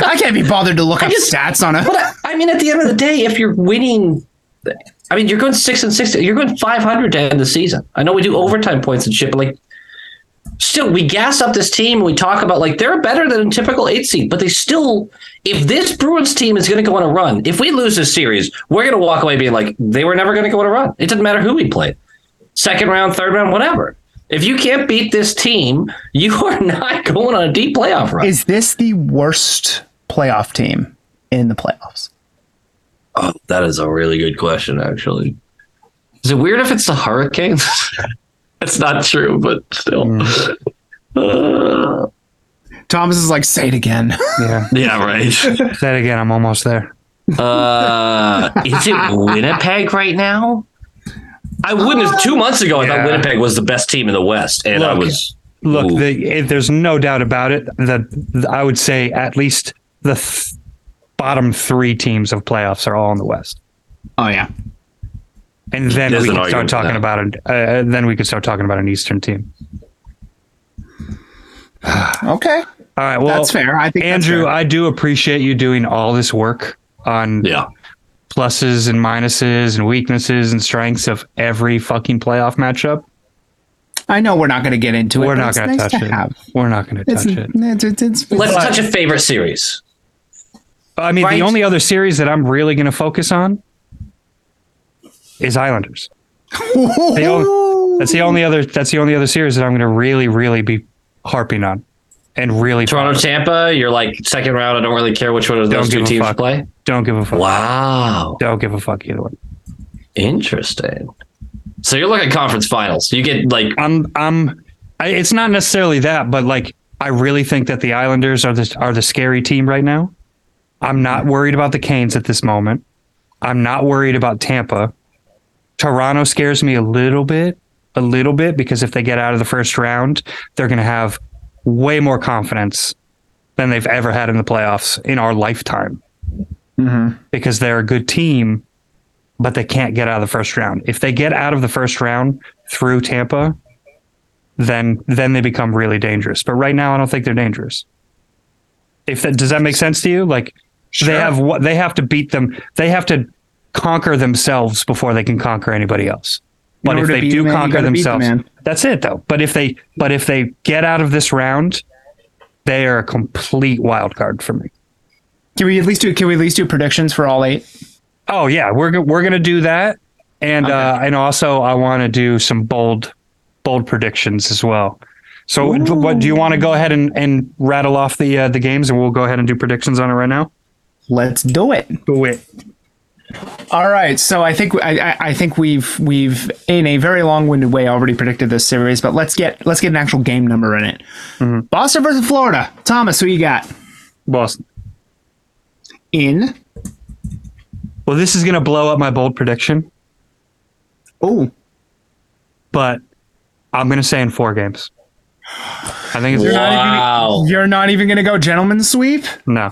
I can't be bothered to look up just- stats on it. I- I mean, at the end of the day, if you're winning, I mean, you're going six and six. You're going 500 to end the season. I know we do overtime points and shit, but like, still, we gas up this team and we talk about like they're better than a typical eight seed, but they still. If this Bruins team is going to go on a run, if we lose this series, we're going to walk away being like they were never going to go on a run. It doesn't matter who we played, second round, third round, whatever. If you can't beat this team, you are not going on a deep playoff run. Is this the worst playoff team in the playoffs? Oh, that is a really good question, actually. Is it weird if it's the Hurricanes? That's not true, but still. Uh, Thomas is like, say it again. Yeah. yeah, right. Say it again. I'm almost there. Uh, is it Winnipeg right now? I wouldn't have. Two months ago, I Yeah. thought Winnipeg was the best team in the West, and I Look, was. Look, the, if there's no doubt about it that that I would say at least the th- bottom three teams of playoffs are all in the West, oh yeah. And then There's we an can start talking about it. Uh, then we could start talking about an Eastern team. Okay. All right. Well, That's fair. I think Andrew, fair. I do appreciate you doing all this work on Yeah. pluses and minuses and weaknesses and strengths of every fucking playoff matchup. I know we're not going to get into it. We're but not going to nice touch to it. We're not going to touch it. it's, it's, it's, Let's But- touch a favorite series. I mean, Right. the only other series that I'm really going to focus on is Islanders. The only- that's the only other. That's the only other series that I'm going to really, really be harping on, and really Toronto, Tampa. You're like second round. I don't really care which one of Don't those two teams fuck. play. Don't give a fuck. Wow. Don't give a fuck either one. Interesting. So you're looking at conference finals. You get like I'm. I'm. I, it's not necessarily that, but like I really think that the Islanders are the are the scary team right now. I'm not worried about the Canes at this moment. I'm not worried about Tampa. Toronto scares me a little bit, a little bit because if they get out of the first round, they're going to have way more confidence than they've ever had in the playoffs in our lifetime. Mm-hmm. Because they're a good team, but they can't get out of the first round. If they get out of the first round through Tampa, then then they become really dangerous. But right now, I don't think they're dangerous. If that does that make sense to you? Like they have what they have to beat them. They have to conquer themselves before they can conquer anybody else. But if they do man, conquer gotta the themselves, that's it though. But if they but if they get out of this round, they are a complete wild card for me. Can we at least do? Can we at least do predictions for all eight? Oh yeah, we're we're gonna do that, and uh, and also I want to do some bold bold predictions as well. So d- what do you want to go ahead and, and rattle off the uh, the games, and we'll go ahead and do predictions on it right now. Let's do it. Do it. All right. So I think I, I- I think we've we've in a very long-winded way already predicted this series, but let's get let's get an actual game number in it. Mm-hmm. Boston versus Florida. Thomas, who you got Boston. in? Well, this is gonna blow up my bold prediction, Oh, but I'm gonna say in four games. I think it's wow. you're not even going to go gentleman's sweep? no,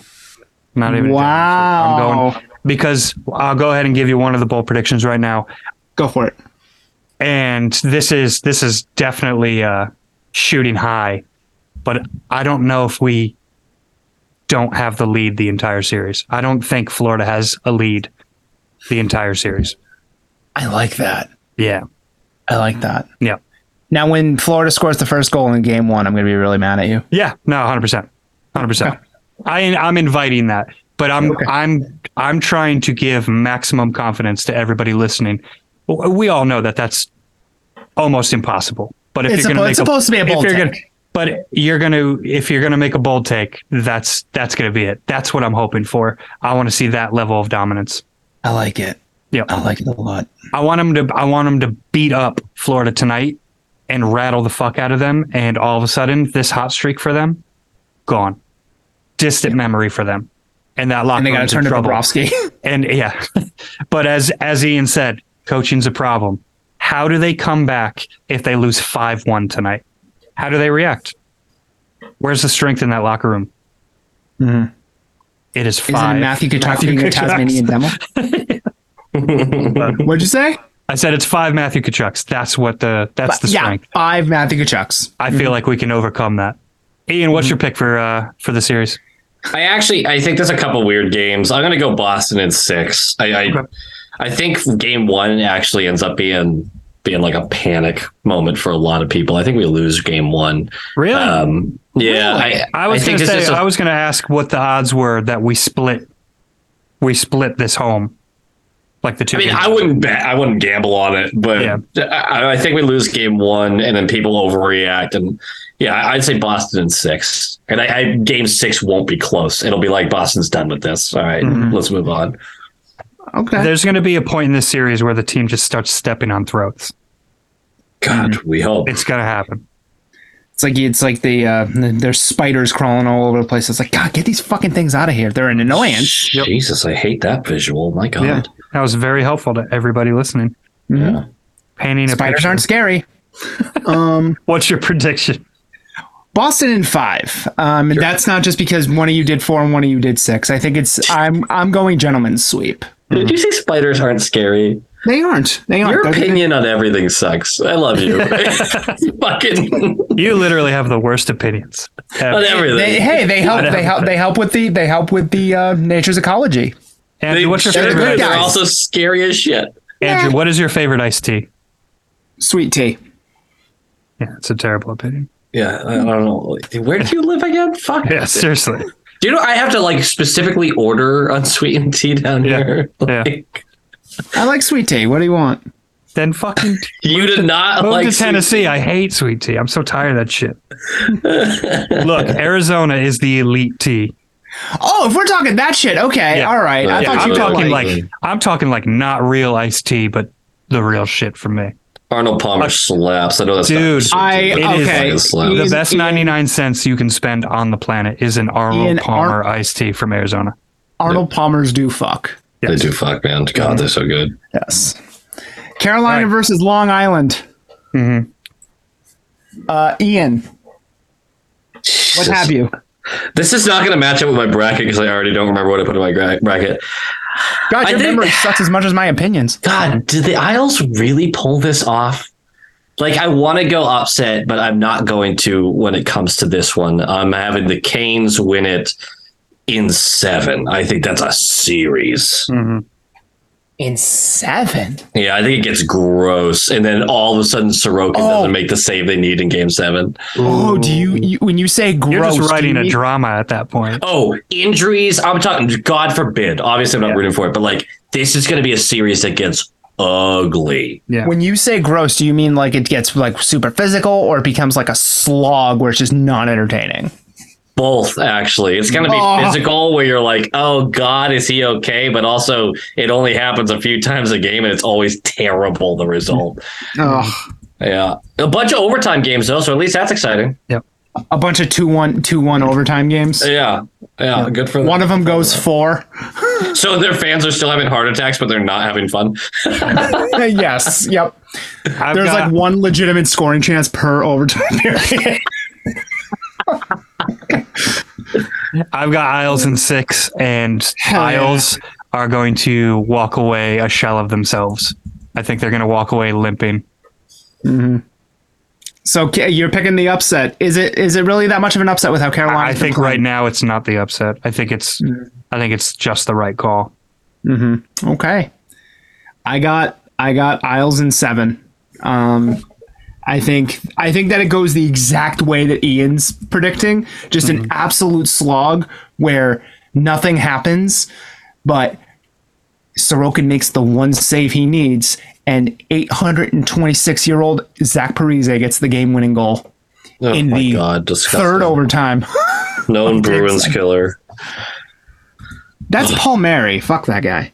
not even. Wow. I'm going because I'll go ahead and give you one of the bold predictions right now. Go for it. and this is this is definitely uh, shooting high, but I don't know if we don't have the lead the entire series. I don't think Florida has a lead the entire series. I like that. Yeah, I like that. yeah, Now, when Florida scores the first goal in game one, I'm going to be really mad at you. yeah. No, hundred percent, hundred percent. I I'm inviting that, but I'm Okay. I'm I'm trying to give maximum confidence to everybody listening. We all know that that's almost impossible. But if It's you're going suppo- to it's make supposed to be a if bold you're gonna- take. but you're going to if you're going to make a bold take, that's that's going to be it. That's what I'm hoping for. I want to see that level of dominance. I like it. Yeah. I like it a lot. I want them to I want them to beat up Florida tonight and rattle the fuck out of them and all of a sudden this hot streak for them gone. Distant memory for them. And that locker And they got to room's in turn to. Bobrovsky. And yeah, but as as Ian said, coaching's a problem. How do they come back if they lose five one tonight? How do they react? Where's the strength in that locker room? Mm-hmm. It is Isn't five. it Matthew Tkachuk being a Tasmanian devil? What'd you say? I said it's five Matthew Tkachucks. That's what the that's the yeah, strength. five Matthew Tkachucks. I feel mm-hmm. like we can overcome that. Ian, what's mm-hmm. your pick for uh for the series? I actually I think there's a couple weird games. I'm gonna go Boston in six. I I, Okay. I think game one actually ends up being being like a panic moment for a lot of people. I think we lose game one. Really? Um, yeah, I, I was going to say a- I was to ask what the odds were that we split we split this home. Like the two I mean, games. I wouldn't bet. I wouldn't gamble on it, but Yeah. I, I think we lose game one, and then people overreact. And yeah, I- I'd say Boston in six. And I, I game six won't be close. It'll be like Boston's done with this. All right, Mm-hmm. let's move on. Okay. There's going to be a point in this series where the team just starts stepping on throats. God, Mm-hmm. we hope. It's going to happen. It's like it's like the uh, there's spiders crawling all over the place. It's like God, get these fucking things out of here. They're an annoyance. Jesus, I hate that visual. My God. Yeah. That was very helpful to everybody listening. Yeah. Painting a Spiders picture. aren't scary. What's your prediction? Boston in five. Um, and that's not just because one of you did four and one of you did six. I think it's I'm I'm going gentleman's sweep. Did you say spiders aren't scary? They aren't. They aren't. Your They're- opinion on everything sucks. I love you. Fucking You literally have the worst opinions. on everything. They, hey, they help. They help. They help with the. They help with the uh, nature's ecology. Andrew, what's your They're favorite? They're guys. also scary as shit. Andrew, what is your favorite iced tea? Sweet tea. Yeah, it's a terrible opinion. Yeah, I don't know. Where do you live again? Fuck. Yeah, seriously. Do you know I have to like specifically order unsweetened tea down Yeah. here? Yeah. I like sweet tea. What do you want? Then fucking You did not move like to sweet- Tennessee. I hate sweet tea. I'm so tired of that shit. Look, Arizona is the elite tea. Oh, if we're talking that shit, okay, Yeah. all right. I Yeah, thought I'm you were talking like, like I'm talking like not real iced tea, but the real shit for me. Arnold Palmer slaps. I know that's Dude, not I It is- okay. Fucking. The best 99 cents you can spend on the planet is an Arnold Ian, Palmer Ar- iced tea from Arizona. Arnold Palmer's do fuck. They do fuck, man. God, they're so good. Yes. Carolina Right. versus Long Island. Mm-hmm. Uh, Ian, what have you? This is not going to match up with my bracket because I already don't remember what I put in my gra- bracket. God, I your think- memory sucks as much as my opinions. God, did the Isles really pull this off? Like, I want to go upset, but I'm not going to when it comes to this one. I'm having the Canes win it in seven. I think that's a series. Mm-hmm. In seven. Yeah, I think it gets gross. And then all of a sudden, Sorokin Oh. doesn't make the save they need in game seven. Oh, do you, you when you say gross? You're just writing you a mean- drama at that point. Oh, injuries. I'm talking, God forbid. Obviously, I'm not Yeah. rooting for it, but like, this is going to be a series that gets ugly. Yeah. When you say gross, do you mean like it gets like super physical, or it becomes like a slog where it's just not entertaining? Both, actually. It's going to be Oh. physical where you're like, oh, God, is he okay? But also, it only happens a few times a game and it's always terrible, the result. Ugh. Yeah. A bunch of overtime games, though, so at least that's exciting. Yep. A bunch of two one two one overtime games. Yeah. Yeah. Good for them. One of them goes four. So their fans are still having heart attacks, but they're not having fun. yes. Yep. I've There's got- like one legitimate scoring chance per overtime period. I've got Isles in six, and Hell yeah. Isles are going to walk away a shell of themselves. I think they're going to walk away limping. Mm-hmm. so you're picking the upset. Is it is it really that much of an upset with how Carolina? I think right now it's not the upset. I think it's mm-hmm. I think it's just the right call. Mm-hmm. Okay. I got I got Isles in seven. Um, I think I think that it goes the exact way that Ian's predicting, just an mm-hmm. absolute slog where nothing happens, but Sorokin makes the one save he needs, and 826 year old Zach Parise gets the game winning goal Oh in my the God. Third overtime. Known Bruins killer. That's Paul Mary. Fuck that guy.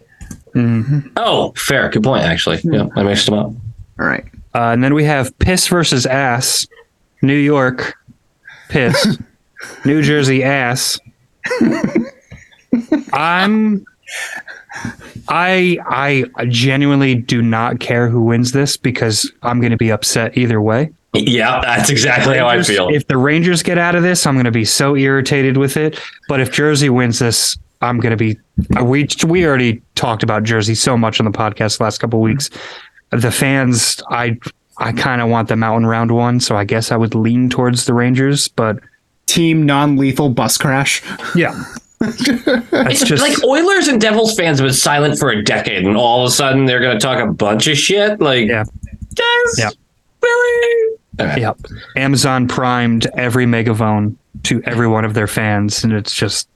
Mm-hmm. Oh, fair. Good point, actually. Hmm. Yeah, I mixed them up. All right. Uh, and then we have piss versus ass. New York, piss. New Jersey, ass. I'm. I I genuinely do not care who wins this because I'm going to be upset either way. Yeah, that's exactly how I feel. If the Rangers get out of this, I'm going to be so irritated with it. But if Jersey wins this, I'm gonna be. We we already talked about Jersey so much on the podcast the last couple of weeks. The fans, I I kind of want them out in round one, so I guess I would lean towards the Rangers. But Team non-lethal bus crash. yeah, It's just- like Oilers and Devils fans have been silent for a decade, and all of a sudden they're going to talk a bunch of shit. Like, Yeah. guys, Yeah. really? Okay. Yep. Amazon primed every megaphone to every one of their fans, and it's just.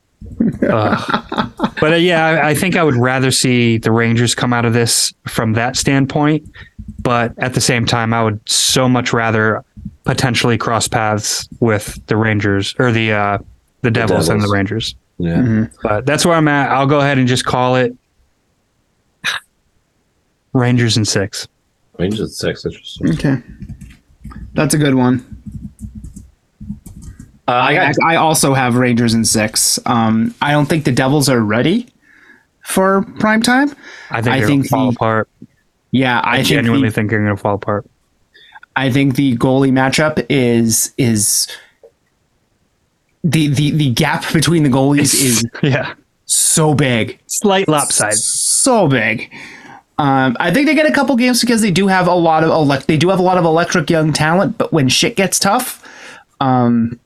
Ugh. but uh, yeah, I, I think I would rather see the Rangers come out of this from that standpoint. But at the same time, I would so much rather potentially cross paths with the Rangers or the uh, the Devils, and the Rangers. Yeah. But that's where I'm at. I'll go ahead and just call it Rangers and six. Rangers and six. Interesting. Okay, that's a good one. Uh, I got I, I also have Rangers in six. Um, I don't think the Devils are ready for prime time. I think I they're think gonna fall the- apart. Yeah, I, I, think genuinely the, think they're going to fall apart. I think the goalie matchup is is the the the gap between the goalies is Yeah. so big. Slight lopside. so big. Um, I think they get a couple games because they do have a lot of elect. They do have a lot of electric young talent, but when shit gets tough, um,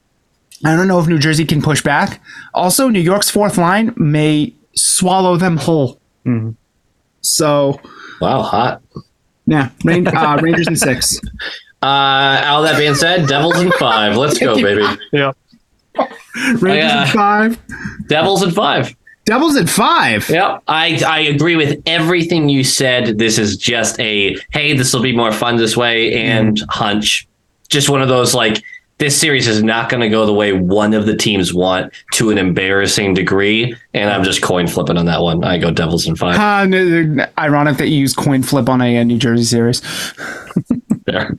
I don't know if New Jersey can push back. Also, New York's fourth line may swallow them whole. So, wow, hot. yeah, Ran- uh, Rangers in six. Uh, all that being said, Devils in five. Let's go, baby. Yeah. Rangers uh, in five. Devils in five. Devils at five. Yep, I I agree with everything you said. This is just a hey, this will be more fun this way, and hunch. Just one of those like this series is not going to go the way one of the teams want to an embarrassing degree, and I'm just coin flipping on that one. I go Devils in five. Uh, n- n- ironic that you use coin flip on a, uh, New Jersey series. There.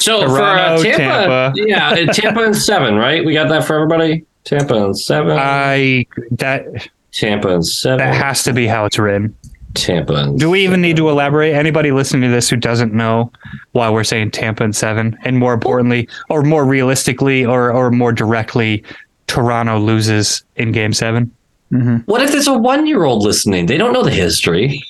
So for uh, Tampa, Tampa. yeah, uh, Tampa and seven, right? We got that for everybody. Tampa and seven. I that Tampa and seven. that has to be how it's written. Tampa. And Do we even need to elaborate? Anybody listening to this who doesn't know why we're saying Tampa and seven, and more importantly, or more realistically, or or more directly, Toronto loses in Game Seven. Mm-hmm. What if there's a one-year-old listening? They don't know the history.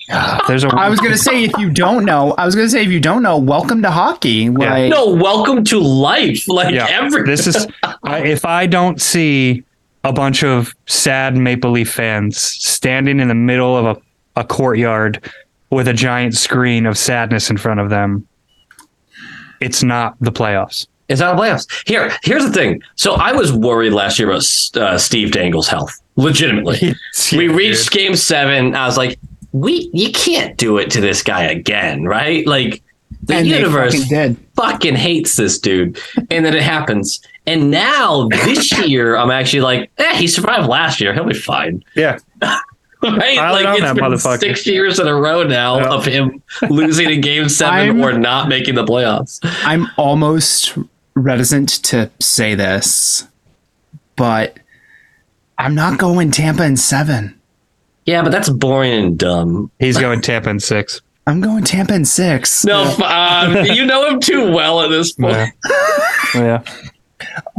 There's a I was gonna say if you don't know, I was gonna say if you don't know, welcome to hockey. Like, No, welcome to life. Like yeah. every This is I, if I don't see a bunch of sad Maple Leaf fans standing in the middle of a, a courtyard with a giant screen of sadness in front of them, it's not the playoffs. It's not the playoffs. Here, here's the thing. So I was worried last year about uh, Steve Dangle's health. Legitimately, we reached Game Seven. I was like, we you can't do it to this guy again, right? Like the and universe fucking fucking hates this dude. And then it happens. And now this year, I'm actually like, eh, he survived last year. He'll be fine. Yeah. Right? Pile it like on it's that been motherfucker. six years in a row now Yeah. of him losing in game 7 or not making the playoffs. I'm almost reticent to say this, but I'm not going Tampa in seven. Yeah, but that's boring and dumb. He's going Tampa in six. I'm going Tampa in six. No, um, you know him too well at this point. Yeah.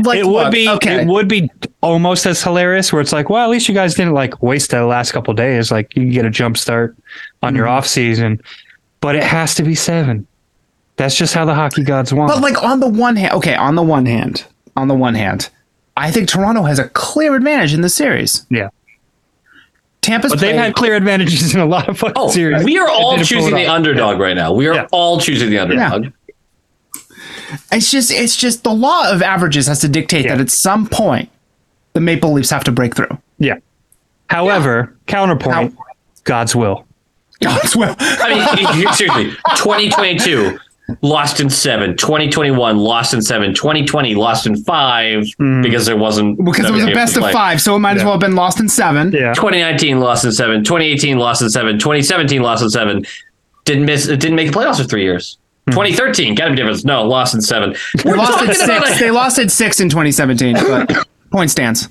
like it would look, be okay. it would be almost as hilarious where it's like, well, at least you guys didn't like waste the last couple days. Like you can get a jump start on your mm-hmm. off season. But it has to be seven. That's just how the hockey gods want. But like on the one hand, okay, on the one hand, on the one hand, I think Toronto has a clear advantage in the series. yeah. Tampa's But they've had clear advantages in a lot of fucking Oh, series. we are all choosing the off. underdog right now. We are Yeah. all choosing the underdog. It's just it's just the law of averages has to dictate Yeah. that at some point the Maple Leafs have to break through. Yeah. However, counterpoint, God's will. God's will. I mean, seriously, 2022 lost in seven, 2021 lost in seven, 2020 lost in five mm. because there wasn't because it was a best of five, so it might as well have been lost in seven. Yeah. 2019 lost in seven, 2018 lost in seven, 2017 lost in seven. Didn't miss. It didn't make the playoffs for three years. 2013 got to be different. No, lost in seven. They We're lost at six. a- They lost at six in 2017, but point stands.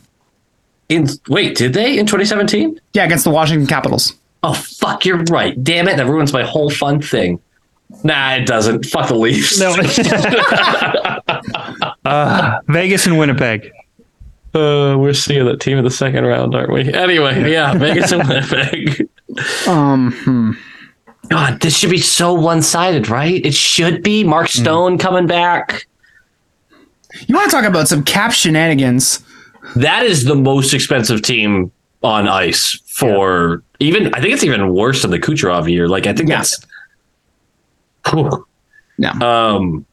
in wait, did they in 2017? Yeah, against the Washington Capitals. Oh fuck, you're right. Damn it, that ruins my whole fun thing. Nah, it doesn't. Fuck the Leafs. No. uh, Vegas and Winnipeg. Uh, we're seeing that team in the second round, aren't we? Anyway, yeah, Vegas and Winnipeg. Um, hmm. God, this should be so one sided, right? It should be. Mark Stone coming back. You want to talk about some cap shenanigans? That is the most expensive team on ice for even. I think it's even worse than the Kucherov year. Like I think Yeah. that's. Whew. No. Um,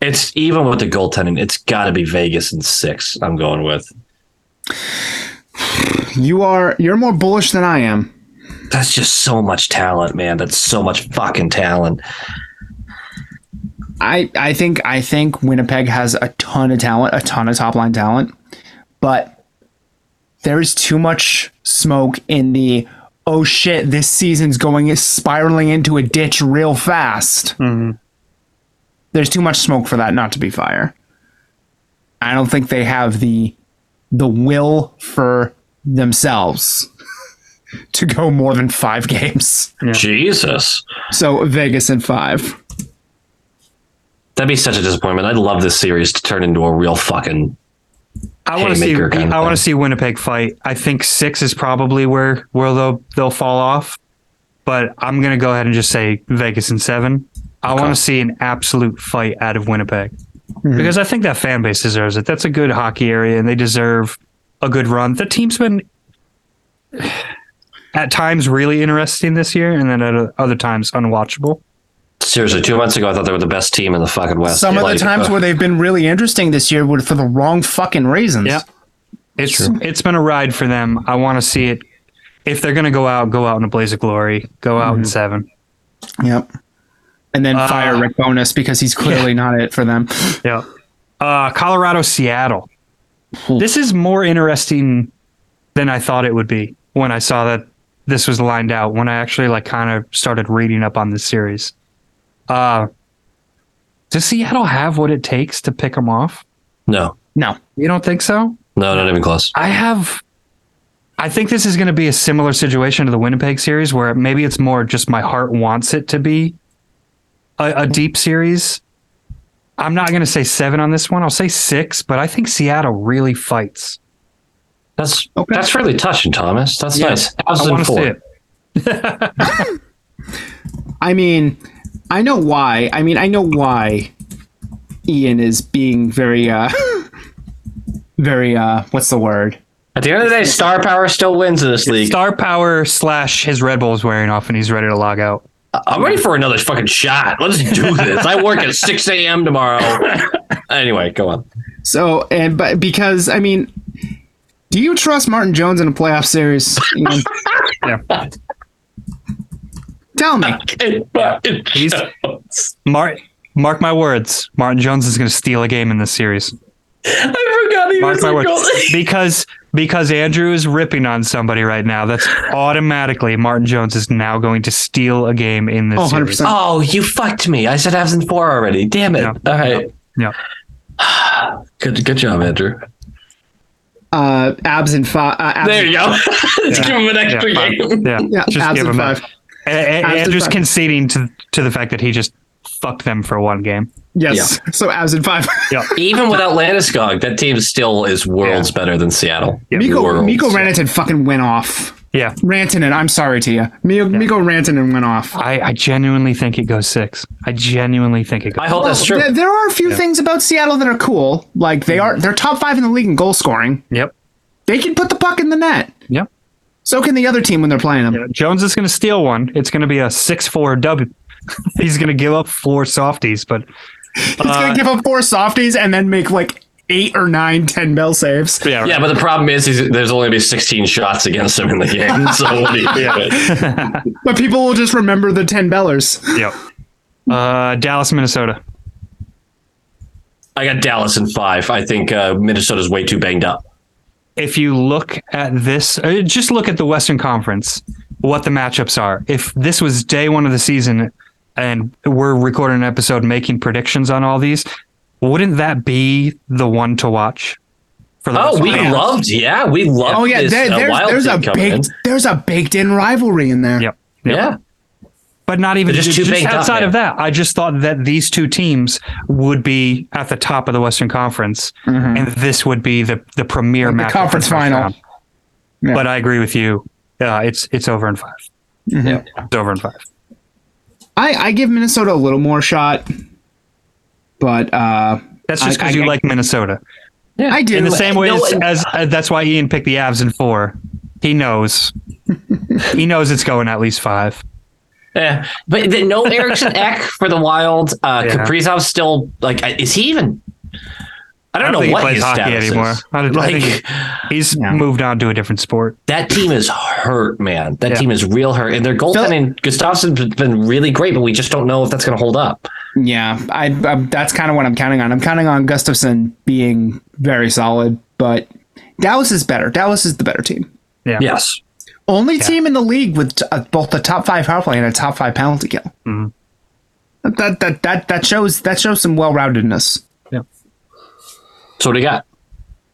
it's even with the goaltending. It's got to be Vegas and six. I'm going with. You are you're more bullish than I am. That's just so much talent, man. That's so much fucking talent. I I think I think Winnipeg has a ton of talent, a ton of top line talent, but there is too much smoke in the oh shit, this season's going spiraling into a ditch real fast. Mm-hmm. There's too much smoke for that not to be fire. I don't think they have the the will for themselves to go more than five games. Jesus, So Vegas in five. that'd be such a disappointment. I'd love this series to turn into a real fucking. I want to see. haymaker kind of I want to see Winnipeg fight. I think six is probably where where they'll they'll fall off. But I'm gonna go ahead and just say Vegas in seven. I want to see an absolute fight out of Winnipeg mm-hmm. because I think that fan base deserves it. That's a good hockey area, and they deserve a good run. The team's been at times really interesting this year, and then at other times unwatchable. Seriously, two months ago, I thought they were the best team in the fucking West. Some of Like, the times uh, where they've been really interesting this year were for the wrong fucking reasons. Yeah. It's it's been a ride for them. I want to see it. If they're gonna go out, go out in a blaze of glory. Go out in seven. Yep. And then Uh, fire Rick Bowness because he's clearly not it for them. Yeah. Uh, Colorado, Seattle. This is more interesting than I thought it would be when I saw that this was lined out. When I actually like kind of started reading up on this series. Uh, does Seattle have what it takes to pick them off? no, No. You don't think so? no, not even close. I have. I think this is going to be a similar situation to the Winnipeg series, where maybe it's more just my heart wants it to be a, a deep series. I'm not going to say seven on this one. I'll say six, but I think Seattle really fights. That's Okay. that's really touching, Thomas. That's Yeah, nice. I How's it want to see four? it. I mean, I know why. I mean, I know why Ian is being very, uh, very, uh, what's the word? At the end of the day, star power still wins in this league. Star power slash his Red Bull is wearing off and he's ready to log out. I'm ready for another fucking shot. Let's do this. I work at 6 a.m. tomorrow. anyway, go on. So, and, but because, I mean, do you trust Martin Jones in a playoff series? Yeah. Tell me. He's Mark. Mark my words. Martin Jones is going to steal a game in this series. I forgot he Mark was my a words. goalie. because because Andrew is ripping on somebody right now. That's automatically Martin Jones is now going to steal a game in this Oh, series. 100%. Oh, you fucked me. I said Avs in four already. Damn it. Yeah. All right. Yeah. Good good job, Andrew. Uh, Avs and five. Uh, Avs There you go. Let's give him an Yeah, extra five. game. yeah, Yeah, just Avs give him that. five. A- a- Avs and Andrew's five. conceding to to the fact that he just fucked them for one game. Yes. So Avs and five. Yeah, Even without Landeskog, that team still is worlds better than Seattle. Mikko, Worlds. Mikko Rantanen fucking went off. Yeah. Rantanen, I'm sorry to you. Mikko, Mikko Rantanen went off. I, I genuinely think it goes six. I genuinely think it goes. I hope that's true. There, there are a few things about Seattle that are cool. Like they are they're top five in the league in goal scoring. Yep. They can put the puck in the net. Yep. So can the other team when they're playing them. Jones is going to steal one. It's going to be a six-four W. He's going to give up four softies, but He's gonna uh, give up four softies and then make like eight or nine 10 bell saves. yeah, right. Yeah, but the problem is he's, there's only be 16 shots against him in the game. So what do you do? But people will just remember the 10 bellers. Yep. Uh, Dallas, Minnesota. I got Dallas in five. I think uh, Minnesota's way too banged up. If you look at this, uh, just look at the Western Conference, what the matchups are. If this was day one of the season and we're recording an episode making predictions on all these, wouldn't that be the one to watch? For the Oh, we Conference? loved, yeah, we loved. Oh yeah, this, there, uh, there's, Wild there's a team big in. there's a baked in rivalry in there. Yep. Yep. Yeah, But not even They're just just, too banged up, outside man. of that. I just thought that these two teams would be at the top of the Western Conference, and this would be the the premier Mm-hmm. Like the conference for the first final. Yeah. But I agree with you. Uh, it's it's over in 5 Yeah. It's over in five. I, I give Minnesota a little more shot, but uh, That's just because you I- like Minnesota. Yeah, I do. In the same way No, as, and- as uh, that's why Ian picked the Avs in four. He knows. he knows it's going at least five. Yeah, but the, no Eriksson Ek for the Wild. Uh, Yeah. Kaprizov's still like, is he even? I don't, know think what he plays his hockey status anymore. is. I, don't- I Like think he's Yeah. moved on to a different sport. that team is hurt, man. That Yeah. team is real hurt, and their goaltending. Gustavsson's been really great, but we just don't know if that's going to hold up. Yeah, I, I that's kind of what I'm counting on. I'm counting on Gustavsson being very solid, but Dallas is better. Dallas is the better team. Yeah. Yes, Only team in the league with t- uh, both the top five power play and a top five penalty kill. Mm-hmm. That, that that that shows that shows some well roundedness. Yeah. so what do you got?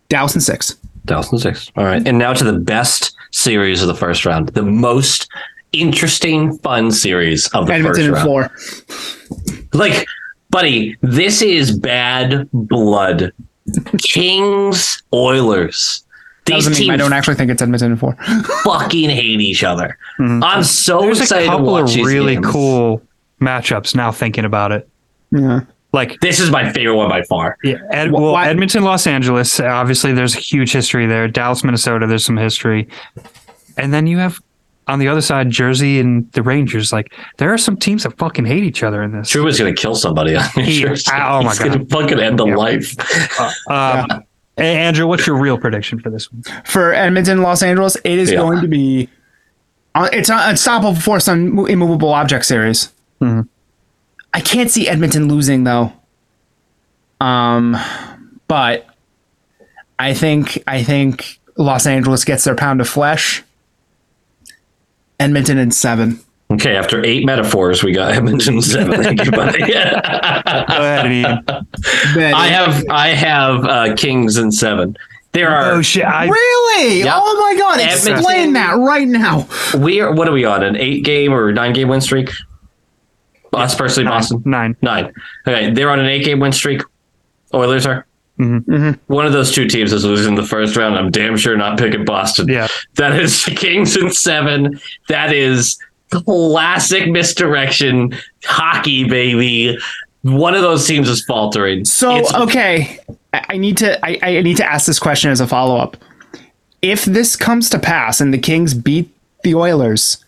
Dallas and six. Dallas and six. All right, and now to the best series of the first round, the most interesting, fun series of the Edmonton first and round. four. Like, buddy, this is bad blood. Kings, Oilers. These Doesn't mean I don't actually think it's Edmonton and four. fucking hate each other. Mm-hmm. I'm so There's a excited to couple watch of these really games. cool matchups now thinking about it. yeah. Like This is my favorite one by far. yeah, Ed, well, why- Edmonton, Los Angeles. Obviously, there's a huge history there. Dallas, Minnesota. There's some history, and then you have on the other side Jersey and the Rangers. Like there are some teams that fucking hate each other in this. Trouba's gonna kill somebody. on New He- Jersey. oh my He's gonna fucking end a life. Um, A- Andrew, what's your real prediction for this one? For Edmonton, Los Angeles, it is Yeah. going to be. uh, It's an unstoppable force on immovable object series. Mm-hmm. I can't see Edmonton losing though. Um, but I think I think Los Angeles gets their pound of flesh. Edmonton in seven. Okay, after eight metaphors, we got Edmonton seven. Thank you, buddy. Go ahead, Ian. I have I have uh, Kings and seven. There are Oh shit! I, Really? Yep. Oh my god! Edmonton- Explain that right now. we are what are we on an eight game or nine game win streak? Us personally, Boston nine. nine. Okay, they're on an eight game win streak. Oilers are. Mm-hmm. One of those two teams is losing the first round. I'm damn sure not picking Boston. Yeah. That is the Kings in seven. That is classic misdirection hockey, baby. One of those teams is faltering. So It's- okay, I I need to I, I need to ask this question as a follow up. If this comes to pass and the Kings beat the Oilers,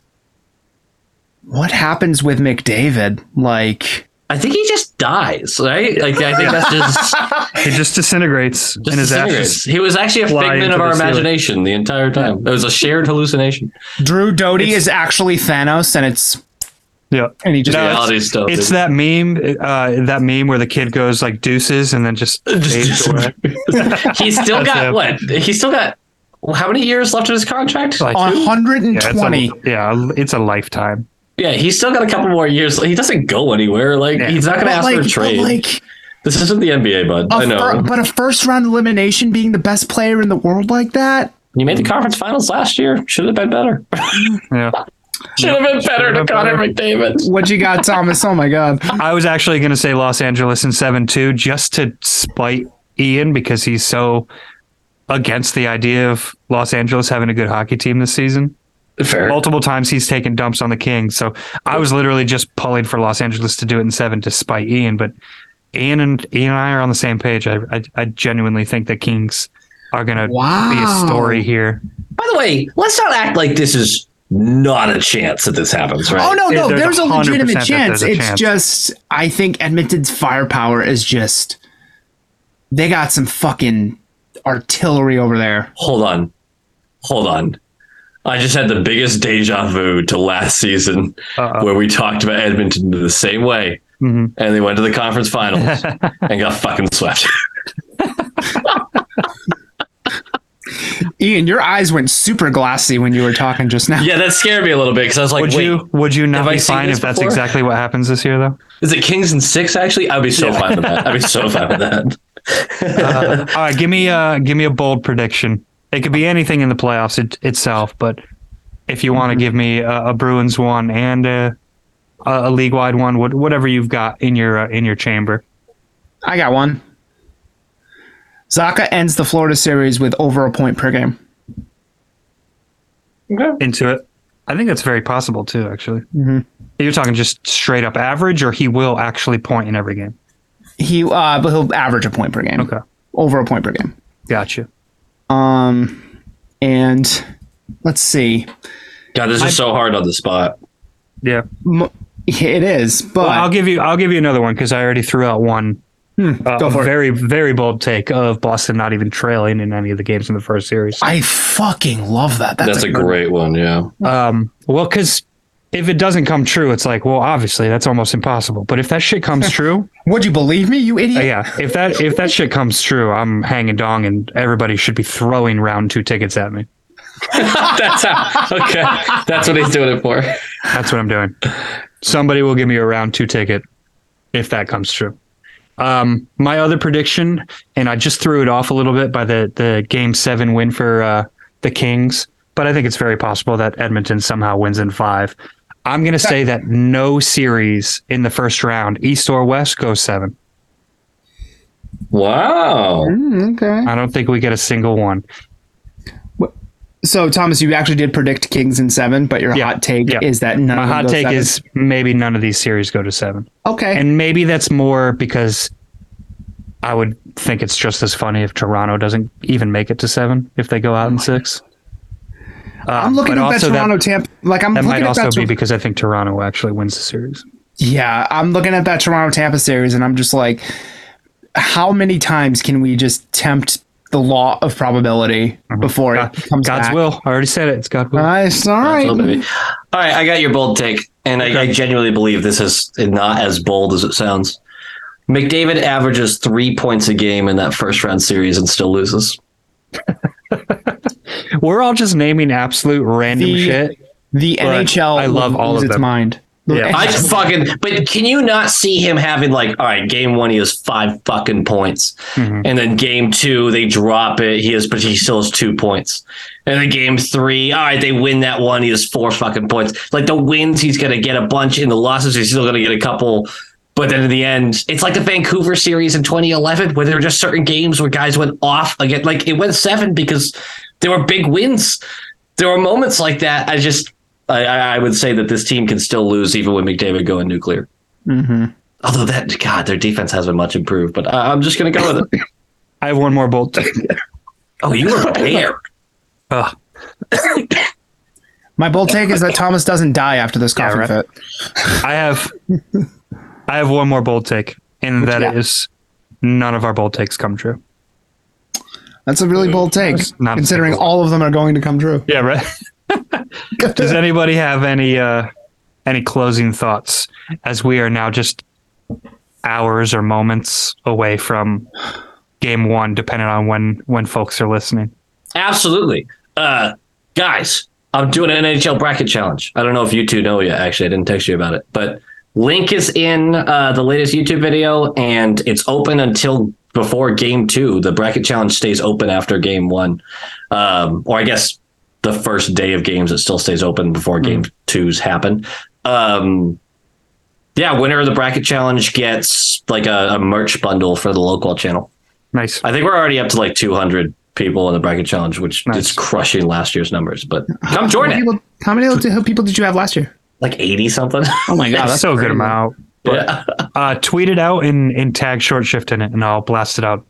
what happens with McDavid? Like, I think he just dies, right? Like I think that's just, It just disintegrates just in his disintegrates. ashes. He was actually a figment of our the ceiling. imagination the entire time. It was a shared hallucination. Drew Doughty is actually Thanos, and it's Yeah. and he just No, Reality it's, stuff, it's dude. that meme, uh, that meme where the kid goes like deuces and then just fades away. He's still got him. what? He's still got how many years left of his contract? Like, on yeah, 120. it's a, yeah, it's a lifetime. Yeah, he's still got a couple more years. He doesn't go anywhere. Like Yeah. he's not going to ask like, for a trade. like this isn't the NBA, bud. a I know. fir- but a first round elimination being the best player in the world like that. you made the conference finals last year. Should have been better. Yeah. Should have been better to been Connor better. McDavid. What you got, Thomas? Oh my god. I was actually going to say Los Angeles in 7 2 just to spite Ian because he's so against the idea of Los Angeles having a good hockey team this season. Fair. Multiple times he's taken dumps on the Kings. So I was literally just pulling for Los Angeles to do it in 7 to spite Ian. But Ian and Ian and I are on the same page. I, I, I genuinely think the Kings are going to be a story here. By the way, let's not act like this is not a chance that this happens, right? Oh no, no, There's there's, a legitimate chance. a It's chance. just I think Edmonton's firepower is just they got some fucking artillery over there. Hold on. Hold on. I just had the biggest deja vu to last season Uh-oh. where we talked about Edmonton the same way. Mhm. And they went to the conference finals and got fucking swept. Ian, your eyes went super glassy when you were talking just now. yeah, that scared me a little bit because I was like, Would wait, you would you not have I be fine this if that's before? exactly what happens this year though? is it Kings and six actually? I'd be so fine with that. I'd be so fine with that. All right, give me uh give me a bold prediction. It could be anything in the playoffs it, itself, but if you want to give me a, a Bruins one and a a, a league wide one, what- whatever you've got in your uh, in your chamber. I got one. Zacha ends the Florida series with over a point per game. Okay. into it. I think that's very possible too. Actually, Mm-hmm. you're talking just straight up average, or he will actually point in every game. He, uh, but he'll average a point per game. Okay, Over a point per game. gotcha. Um, and let's see. God, this is so hard on the spot. Yeah, M- It is, but well, I'll give you I'll give you another one because I already threw out one. Uh, Hmm, go a for it. very very bold take of Boston not even trailing in any of the games in the first series. I fucking love that. That's, That's a good- great one. Yeah. Um, well, because if it doesn't come true, it's like, well, obviously that's almost impossible. But if that shit comes true, Would you believe me, you idiot? uh, yeah, if that if that shit comes true, I'm hanging dong, and everybody should be throwing round two tickets at me. That's how. Okay. That's what he's doing it for. That's what I'm doing. Somebody will give me a round two ticket if that comes true. Um, my other prediction, and I just threw it off a little bit by the the game seven win for uh, the Kings, but I think it's very possible that Edmonton somehow wins in five. I'm going to say that no series in the first round, East or West, goes seven. Wow. Okay. I don't think we get a single one. So, Thomas, you actually did predict Kings in seven, but your Yeah. hot take Yeah. is that none My of hot take seven? is maybe none of these series go to seven. okay. And maybe that's more because I would think it's just as funny if Toronto doesn't even make it to seven if they go out in six. I'm Um, looking at that also Toronto Tampa. Like I'm That looking might at also that. be because I think Toronto actually wins the series. yeah, I'm looking at that Toronto Tampa series, and I'm just like, how many times can we just tempt the law of probability mm-hmm. before God- it comes God's back? will. I already said it. It's God's will. Nice. All right. Little baby. All right, I got your bold take, and I, I genuinely believe this is not as bold as it sounds. McDavid averages three points a game in that first round series and still loses. We're all just naming absolute random The- shit. The NHL. I love all of its them. mind. Yeah. I just fucking. But can you not see him having like, all right, game one he has five fucking points, Mhm. and then game two they drop it, he has, but he still has two points, and then game three, all right, they win that one, he has four fucking points. Like the wins, he's gonna get a bunch, in the losses, he's still gonna get a couple. But then in the end, it's like the Vancouver series in 2011, where there were just certain games where guys went off again. Like it went seven because there were big wins. There were moments like that. I just, I, I I would say that this team can still lose even with McDavid going nuclear. hmm Although that, God, their defense has been much improved. But I, I'm just going to go with it. I have one more bold take. Oh, you were there. Ugh. My bold take is that Thomas doesn't die after this Yeah, right. fit. I have I have one more bold take, and that yeah. is none of our bold takes come true. That's a really bold take, considering all of them are going to come true. Yeah, right. Does anybody have any uh any closing thoughts as we are now just hours or moments away from game one, depending on when when folks are listening? Absolutely. Uh, guys, I'm doing an NHL bracket challenge. I don't know if you two know yet. Actually, I didn't text you about it, but link is in uh, the latest YouTube video, and it's open until before game two. The bracket challenge stays open after game one, um, or I guess the first day of games. It still stays open before game twos happen. Um, yeah, winner of the bracket challenge gets like a, a merch bundle for the local channel. Nice. I think we're already up to like 200 people in the bracket challenge, which Nice. is crushing last year's numbers. But come join How it. people, how many people did you have last year? Like 80 something. Oh my god, That's so good amount. yeah, Uh, tweet it out and, and tag short shift in it, and I'll blast it out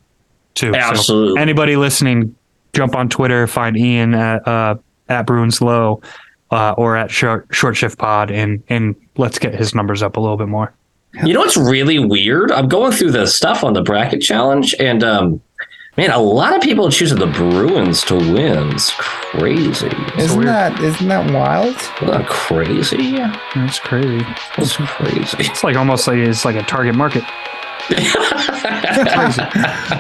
too. So Absolutely. anybody listening, jump on Twitter, find Ian at uh, at Bruins Low uh, or at short, short Shift Pod, and and let's get his numbers up a little bit more. you know what's really weird? I'm going through the stuff on the bracket challenge, and um, man, a lot of people are choosing the Bruins to win. It's crazy. Isn't weird. that isn't that wild? Isn't that crazy? That's crazy. That's crazy. It's like almost like it's like a target market.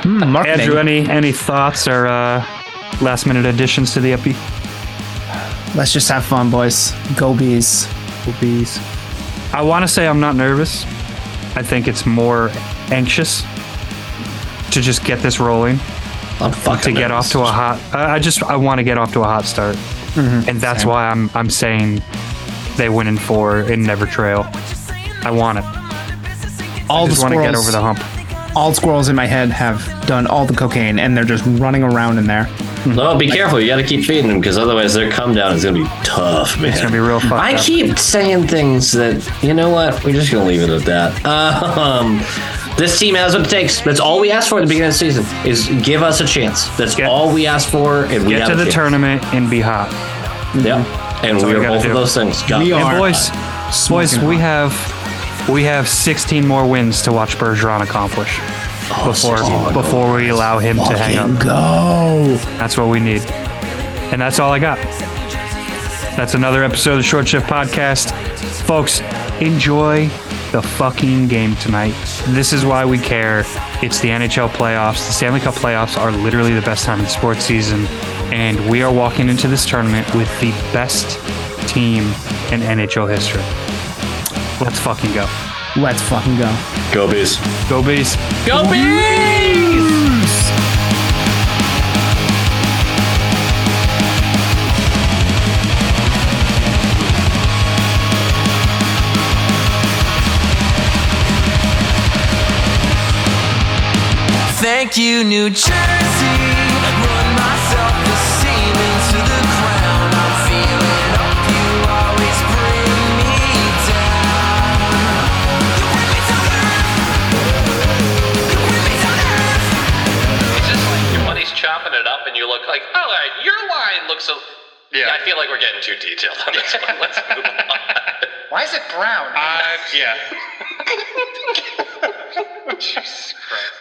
Marketing. Andrew, any any thoughts or uh, last minute additions to the epi? Let's just have fun, boys. Go bees. Go bees. I want to say I'm not nervous. I think it's more anxious to just get this rolling. I'm fucking to get off to a hot. I I just I want to get off to a hot start, mm-hmm. and that's why I'm I'm saying they win in four and never trail. I want it. All I just want to get over the hump. all squirrels in my head have done all the cocaine, and they're just running around in there. No, be careful. You got to keep feeding them because otherwise their come down is going to be tough, man. It's gonna be real fucked I up. keep saying things that you know what? We're just going to leave it at that. Um, this team has what it takes. That's all we asked for at the beginning of the season. Is give us a chance. That's Get- all we asked for, and we Get have to the chance. tournament and be hot. Yep. And all we we are gotta both do. of those things. Got We it. are. And boys, boys, we have we have 16 more wins to watch Bergeron accomplish before before we allow him to hang up. Go. That's what we need. And that's all I got. That's another episode of the Short Shift Podcast. Folks, enjoy the fucking game tonight. This is why we care. It's the NHL playoffs. The Stanley Cup playoffs are literally the best time in the sports season. And we are walking into this tournament with the best team in NHL history. Let's fucking go. Let's fucking go. Go bees. Go Bees. Go bees. Thank you, New Jersey. Line looks a. Yeah. I feel like we're getting too detailed on this one. Let's move on. Why is it brown? Uh, yeah. Jesus Christ.